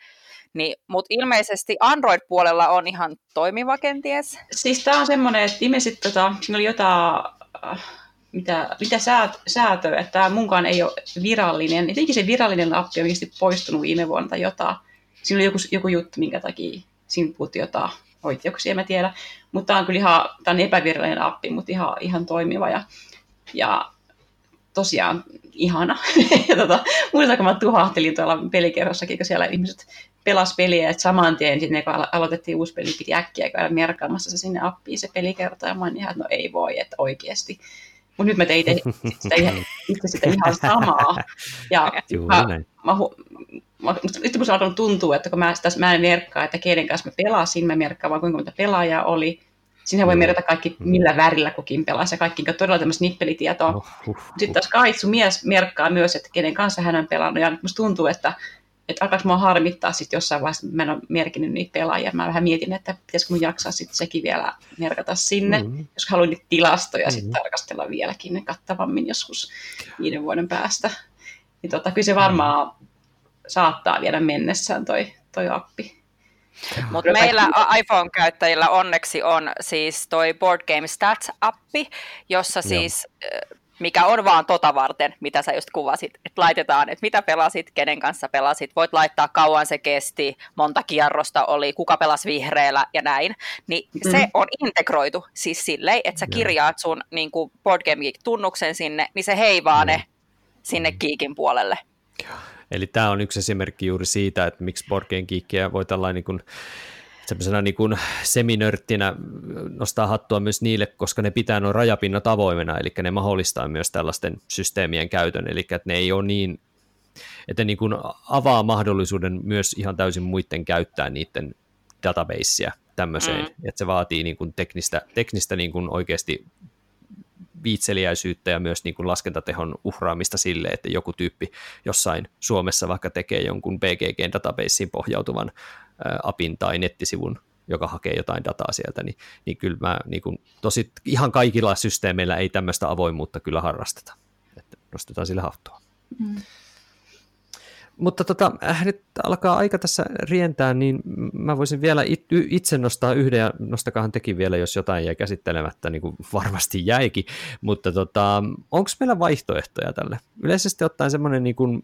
Speaker 3: Niin, Mutta ilmeisesti Android-puolella on ihan toimiva kenties.
Speaker 2: Siis tämä on semmoinen, että ilmeisesti tota, siinä oli jotain, äh, mitä, mitä säät, säätöä, että tämä munkaan ei ole virallinen. Jotenkin se virallinen appi on poistunut viime vuonna tai jotain. Siinä oli joku, joku juttu, minkä takia siinä puhuttiin jotain oikeuksia, mä tiedä. Mutta tämä on kyllä ihan, tämä on epävirallinen appi, mutta ihan, ihan toimiva ja, ja tosiaan ihana. [laughs] ja tota, muistan, kun mä tuhahtelin tuolla pelikerrossakin, kun siellä ihmiset pelas peliä, että saman tien sitten kun aloitettiin uusi peli, piti äkkiä käydä merkkaamassa se sinne appiin se pelikerta, ja mä olin ihan, että no ei voi, että oikeasti. Mutta nyt mä tein [laughs] sitä, itse sitä ihan samaa. Ja mä, mä, nyt kun se alkanut tuntua, että kun mä, sitä, mä en merkkaa, että keiden kanssa mä pelasin, mä merkkaan vaan kuinka monta pelaajaa oli. Siinä voi merkata kaikki, millä värillä kukin pelasi, ja kaikki on todella tämmöistä nippelitietoa. Uh. Sitten taas Kaitsu mies merkkaa myös, että kenen kanssa hän on pelannut, ja nyt musta tuntuu, että että alkaisi mua harmittaa sitten jossain vaiheessa, mä en ole merkinnyt niitä pelaajia. Mä vähän mietin, että pitäisikö mun jaksaa sitten sekin vielä merkata sinne, mm-hmm. jos haluan niitä tilastoja mm-hmm. sitten tarkastella vieläkin kattavammin joskus viiden vuoden päästä. Niin tota, kyllä se varmaan mm-hmm saattaa viedä mennessään toi, toi appi.
Speaker 3: Mutta meillä iPhone-käyttäjillä onneksi on siis toi Board Game Stats-appi, jossa siis, Joo. Mikä on vaan tota varten, mitä sä just kuvasit, että laitetaan, että mitä pelasit, kenen kanssa pelasit, voit laittaa kauan se kesti, monta kierrosta oli, kuka pelasi vihreällä ja näin, niin mm. se on integroitu siis silleen, että sä kirjaat sun niin Board Game Geek-tunnuksen sinne, niin se heivaa ne sinne Geekin puolelle.
Speaker 1: Eli tämä on yksi esimerkki juuri siitä, että miksi Boardgame Geekia voi tällainen niin kuin, semmoisena niin kuin seminörttinä nostaa hattua myös niille, koska ne pitää nuo rajapinnat avoimena, eli ne mahdollistaa myös tällaisten systeemien käytön, eli että ne ei ole niin, että niin kuin avaa mahdollisuuden myös ihan täysin muiden käyttää niiden databaseja tämmöiseen, mm. että se vaatii niin kuin teknistä, teknistä niin kuin oikeasti viitseliäisyyttä ja myös niin kuin laskentatehon uhraamista sille, että joku tyyppi jossain Suomessa vaikka tekee jonkun BGGn databaseen pohjautuvan apin tai nettisivun, joka hakee jotain dataa sieltä, niin, niin kyllä mä niin kuin, tosi ihan kaikilla systeemeillä ei tämmöistä avoimuutta kyllä harrasteta. Että nostetaan sille haftua. Mm. Mutta tota, äh, nyt alkaa aika tässä rientää, niin mä voisin vielä it, itse nostaa yhden, ja nostakahan tekin vielä, jos jotain jäi käsittelemättä, niin kuin varmasti jäikin, mutta tota, onko meillä vaihtoehtoja tälle? Yleisesti ottaen semmoinen niin kuin,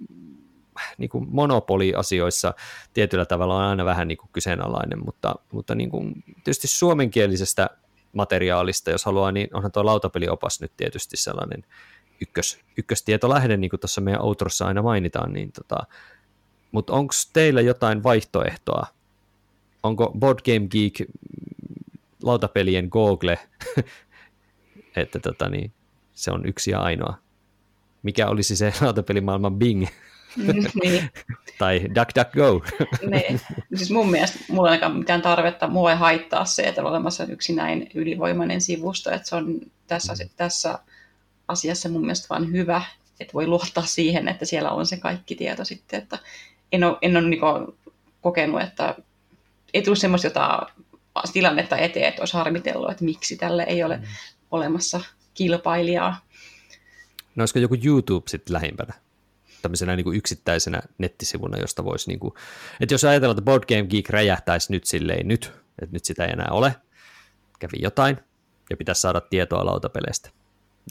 Speaker 1: niin kuin monopoliasioissa tietyllä tavalla on aina vähän niin kuin kyseenalainen, mutta, mutta niin kuin, tietysti suomenkielisestä materiaalista, jos haluaa, niin onhan tuo lautapeliopas nyt tietysti sellainen ykkös, ykköstietolähde, niin kuin tuossa meidän outrossa aina mainitaan, niin tota, mutta onko teillä jotain vaihtoehtoa? Onko Board Game Geek lautapelien Google, [laughs] että tota, niin, se on yksi ja ainoa? Mikä olisi se lautapelimaailman Bing? [laughs] niin. [laughs] tai DuckDuckGo. [laughs]
Speaker 2: niin. Siis mun mielestä mulla ei ole mitään tarvetta, mua ei haittaa se, että on olemassa yksi näin ylivoimainen sivusto, että se on tässä, mm. tässä asiassa mun mielestä vaan hyvä, että voi luottaa siihen, että siellä on se kaikki tieto sitten, että en ole, en ole niin kokenut, että ei tule semmoista jotain tilannetta eteen, että olisi harmitellut, että miksi tälle ei ole mm. olemassa kilpailijaa.
Speaker 1: No olisiko joku YouTube sitten lähimpänä? Tämmöisenä niin kuin yksittäisenä nettisivuna, josta voisi, niin kuin, että jos ajatellaan, että Board Game Geek räjähtäisi nyt silleen nyt, että nyt sitä ei enää ole, kävi jotain, ja pitäisi saada tietoa lautapeleistä,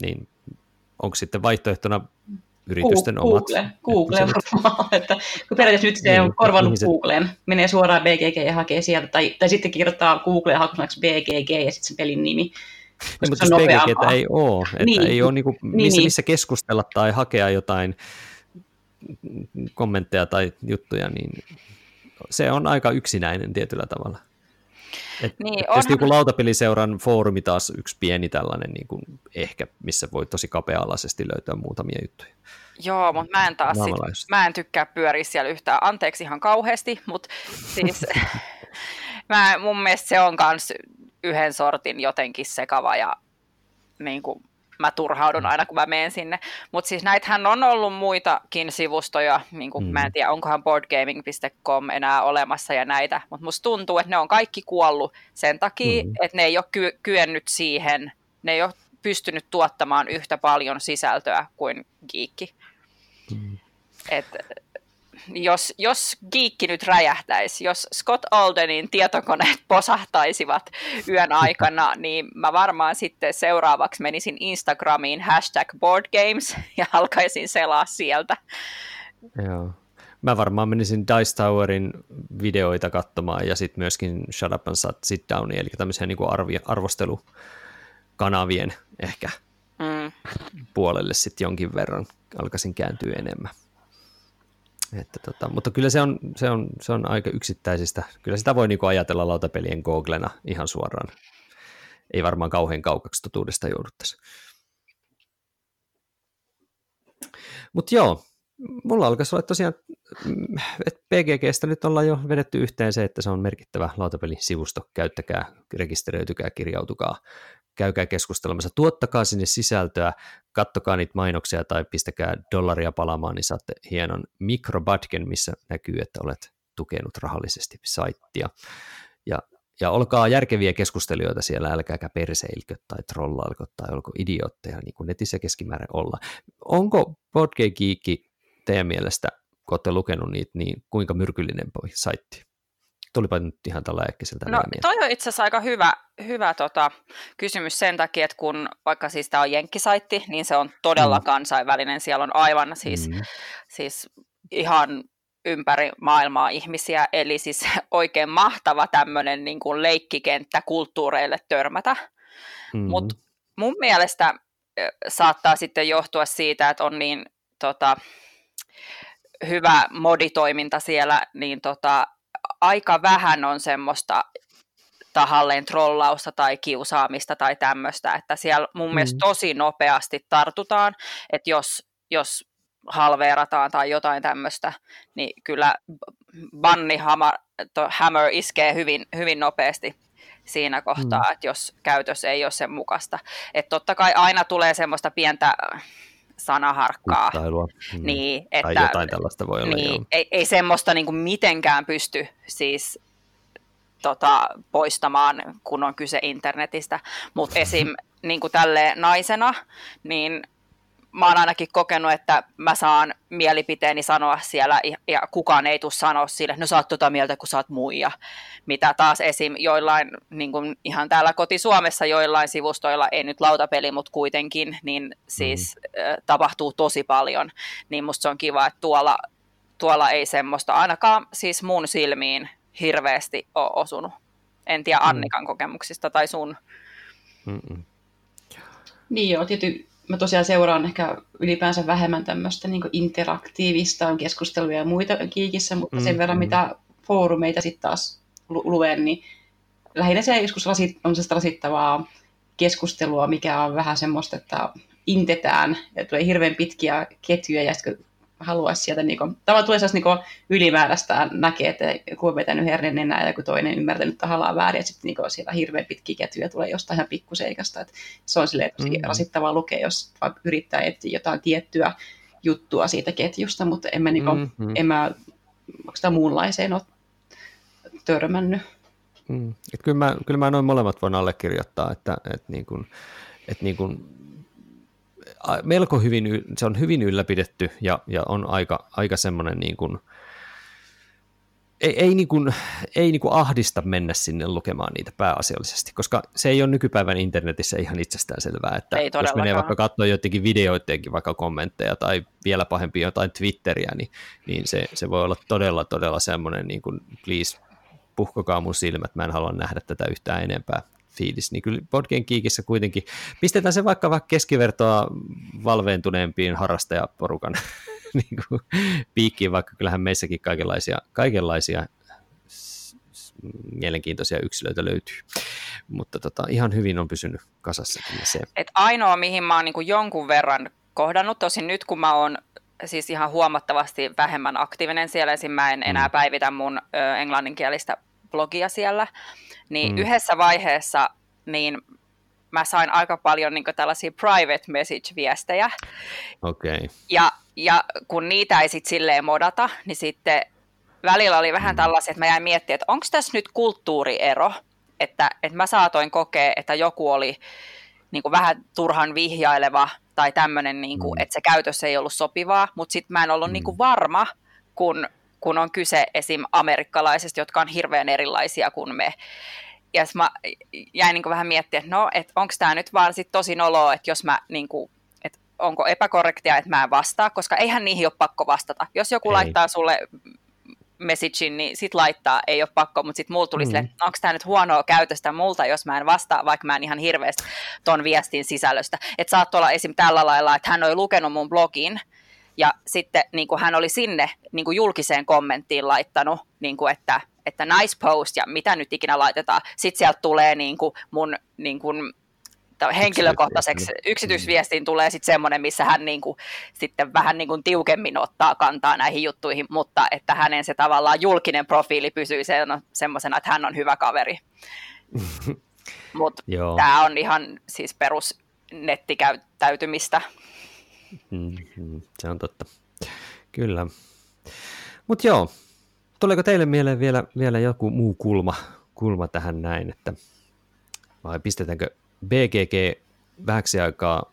Speaker 1: niin onko sitten vaihtoehtona yritysten
Speaker 2: Google,
Speaker 1: omat?
Speaker 2: Google varmaan, että kun periaatteessa nyt se on niin, korvannut ihmiset... Googleen, menee suoraan BGG ja hakee sieltä, tai, tai sitten kirjoittaa Googleen hakusanaksi BGG ja sitten se pelin nimi.
Speaker 1: Niin, mutta jos BGG ei ole, että niin, ei ole niinku, missä, niin, niin. missä keskustella tai hakea jotain kommentteja tai juttuja, niin se on aika yksinäinen tietyllä tavalla. Et, niin, onhan... joku lautapeliseuran foorumi taas yksi pieni tällainen niin kuin ehkä, missä voi tosi kapea-alaisesti löytää muutamia juttuja.
Speaker 3: Joo, mutta mä en taas sit, mä en tykkää pyöriä siellä yhtään, anteeksi ihan kauheasti, mutta [laughs] siis [laughs] mä, mun mielestä se on myös yhden sortin jotenkin sekava ja niin kuin, mä turhaudun aina, kun mä menen sinne. Mutta siis näitähän on ollut muitakin sivustoja, niin kuin, mm. mä en tiedä, onkohan boardgaming.com enää olemassa ja näitä, mutta musta tuntuu, että ne on kaikki kuollut sen takia, mm. että ne ei ole ky- kyennyt siihen, ne ei ole pystynyt tuottamaan yhtä paljon sisältöä kuin Geekki. Mm. Et, jos, jos Geekki nyt räjähtäisi, jos Scott Aldenin tietokoneet posahtaisivat yön aikana, [laughs] niin mä varmaan sitten seuraavaksi menisin Instagramiin hashtag boardgames ja alkaisin selaa sieltä.
Speaker 1: Joo. Mä varmaan menisin Dice Towerin videoita katsomaan ja sitten myöskin Shut Up and Sit Down, eli tämmöisiä niin arvi, arvostelukanavien ehkä mm. puolelle sitten jonkin verran alkaisin kääntyä enemmän. Että tota, mutta kyllä se on, se, on, se on aika yksittäisistä. Kyllä sitä voi niinku ajatella lautapelien googlena ihan suoraan. Ei varmaan kauhean kaukaksi totuudesta jouduttaisi. Mutta joo, mulla alkaisi olla tosiaan, että PGGstä nyt ollaan jo vedetty yhteen se, että se on merkittävä lautapelisivusto. Käyttäkää, rekisteröitykää, kirjautukaa käykää keskustelemassa, tuottakaa sinne sisältöä, kattokaa niitä mainoksia tai pistäkää dollaria palaamaan, niin saatte hienon mikrobadgen, missä näkyy, että olet tukenut rahallisesti saittia. Ja, ja olkaa järkeviä keskustelijoita siellä, älkääkä perseilkö tai trollailko tai olko idiootteja, niin kuin netissä keskimäärin olla. Onko Podcast teidän mielestä, kun olette lukenut niitä, niin kuinka myrkyllinen saitti? tulipa nyt ihan tällä äkkiseltä.
Speaker 3: No toi on itse asiassa aika hyvä, hyvä tota, kysymys sen takia, että kun vaikka siis tämä on jenkkisaitti, niin se on todella mm. kansainvälinen. Siellä on aivan siis, mm. siis ihan ympäri maailmaa ihmisiä, eli siis [laughs] oikein mahtava tämmöinen niin kuin leikkikenttä kulttuureille törmätä. Mm. Mutta mun mielestä saattaa sitten johtua siitä, että on niin tota, hyvä moditoiminta siellä, niin tota, aika vähän on semmoista tahalleen trollausta tai kiusaamista tai tämmöistä, että siellä mun mm. mielestä tosi nopeasti tartutaan, että jos, jos halveerataan tai jotain tämmöistä, niin kyllä banni hammer, hammer iskee hyvin, hyvin nopeasti siinä kohtaa, mm. että jos käytös ei ole sen mukaista. Että totta kai aina tulee semmoista pientä sanaharkkaa.
Speaker 1: Mm. Niin, että, tai jotain tällaista voi olla. Niin,
Speaker 3: ei, ei semmoista niin kuin mitenkään pysty siis tota, poistamaan, kun on kyse internetistä. Mutta esim. [laughs] niin kuin tälle naisena, niin mä oon ainakin kokenut, että mä saan mielipiteeni sanoa siellä ja kukaan ei tule sanoa sille, että no sä oot tota mieltä, kun sä oot muija. Mitä taas esim. joillain, niin kuin ihan täällä koti-Suomessa joillain sivustoilla, ei nyt lautapeli, mutta kuitenkin, niin siis mm. äh, tapahtuu tosi paljon. Niin musta se on kiva, että tuolla, tuolla ei semmoista ainakaan siis mun silmiin hirveästi ole osunut. En tiedä mm. Annikan mm. kokemuksista tai sun. Mm-mm.
Speaker 2: Niin joo, tietysti mä tosiaan seuraan ehkä ylipäänsä vähemmän tämmöistä niin interaktiivista keskusteluja ja muita kiikissä, mutta sen mm, verran mm. mitä foorumeita sitten taas luen, niin lähinnä se joskus rasit, on sellaista rasittavaa keskustelua, mikä on vähän semmoista, että intetään ja tulee hirveän pitkiä ketjuja ja sitten haluaisi sieltä, niin kuin, tavallaan tulee sellaista niin ylimääräistä näkee, että joku on vetänyt hernen enää ja joku toinen ymmärtänyt tahallaan väärin, ja sitten niin siellä hirveän pitkiä ketjuja tulee jostain ihan pikkuseikasta. Että se on silleen tosi mm-hmm. rasittavaa lukea, jos yrittää etsiä jotain tiettyä juttua siitä ketjusta, mutta en mä, niin kuin, mm-hmm. en mä sitä muunlaiseen ole törmännyt.
Speaker 1: Mm. Et kyllä, mä, kyllä mä noin molemmat voin allekirjoittaa, että, että, niin kuin, että niin kuin melko hyvin, se on hyvin ylläpidetty ja, ja on aika, aika semmoinen niin kuin, ei, ei, niin kuin, ei niin kuin ahdista mennä sinne lukemaan niitä pääasiallisesti, koska se ei ole nykypäivän internetissä ihan itsestään selvää, että ei jos menee vaikka katsoa jotenkin videoidenkin vaikka kommentteja tai vielä pahempi jotain Twitteriä, niin, niin se, se voi olla todella, todella semmoinen, niin kuin, please, puhkokaa mun silmät, mä en halua nähdä tätä yhtään enempää fiilis, niin kyllä Boardgame Geekissä kuitenkin pistetään se vaikka vaikka keskivertoa valveentuneempiin harrastajaporukan [laughs] niin kuin piikkiin, vaikka kyllähän meissäkin kaikenlaisia, kaikenlaisia mielenkiintoisia yksilöitä löytyy. Mutta tota, ihan hyvin on pysynyt kasassa se.
Speaker 3: Et ainoa, mihin mä oon niin jonkun verran kohdannut, tosin nyt kun mä oon siis ihan huomattavasti vähemmän aktiivinen siellä, esim. mä en enää mm. päivitä mun ö, englanninkielistä blogia siellä, niin mm. yhdessä vaiheessa niin mä sain aika paljon niin tällaisia private message-viestejä.
Speaker 1: Okay.
Speaker 3: Ja, ja kun niitä ei sitten silleen modata, niin sitten välillä oli vähän mm. tällaisia, että mä jäin miettimään, että onko tässä nyt kulttuuriero, että, että mä saatoin kokea, että joku oli niin kuin vähän turhan vihjaileva tai tämmöinen, niin kuin, mm. että se käytös ei ollut sopivaa, mutta sitten mä en ollut mm. niin kuin varma, kun, kun on kyse esim. amerikkalaisista, jotka on hirveän erilaisia kuin me. Ja mä jäin niin vähän miettimään, että no, että onko tämä nyt vaan sit tosi noloa, että jos mä niin kuin, että onko epäkorrektia, että mä en vastaa, koska eihän niihin ole pakko vastata. Jos joku ei. laittaa sulle messagein, niin sit laittaa, ei ole pakko, mutta sitten mulla tuli mm. sille, onko tämä nyt huonoa käytöstä multa, jos mä en vastaa, vaikka mä en ihan hirveästi ton viestin sisällöstä. Että saat olla esim. tällä lailla, että hän oli lukenut mun blogin, ja sitten niin kuin hän oli sinne niin kuin julkiseen kommenttiin laittanut, niin kuin, että, että nice post ja mitä nyt ikinä laitetaan. Sitten sieltä tulee niin kuin mun niin kuin, henkilökohtaiseksi yksityisviestiin tulee sitten semmoinen, missä hän niin kuin, sitten vähän niin kuin tiukemmin ottaa kantaa näihin juttuihin, mutta että hänen se tavallaan julkinen profiili pysyy semmoisena, että hän on hyvä kaveri. [laughs] Mutta tämä on ihan siis perus nettikäyttäytymistä.
Speaker 1: Mm-hmm. Se on totta. Kyllä. Mutta joo, tuleeko teille mieleen vielä, vielä joku muu kulma, kulma tähän näin, että vai pistetäänkö BGG vähäksi aikaa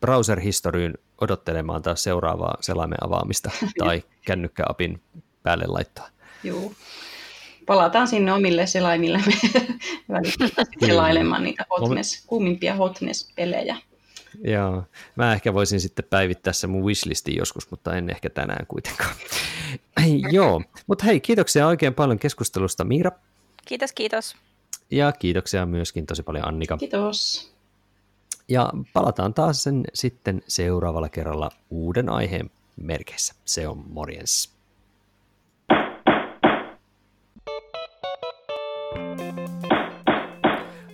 Speaker 1: browser-historiin odottelemaan taas seuraavaa selaimen avaamista [laughs] tai kännykkäapin päälle laittaa.
Speaker 2: Joo. Palataan sinne omille selaimille [laughs] selailemaan niitä hotness, kuumimpia hotness-pelejä.
Speaker 1: Joo, mä ehkä voisin sitten päivittää se mun wishlistin joskus, mutta en ehkä tänään kuitenkaan. [laughs] Joo, mutta hei, kiitoksia oikein paljon keskustelusta Miira.
Speaker 3: Kiitos, kiitos.
Speaker 1: Ja kiitoksia myöskin tosi paljon Annika.
Speaker 2: Kiitos.
Speaker 1: Ja palataan taas sen sitten seuraavalla kerralla uuden aiheen merkeissä. Se on morjens.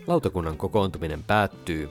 Speaker 1: Lautakunnan kokoontuminen päättyy.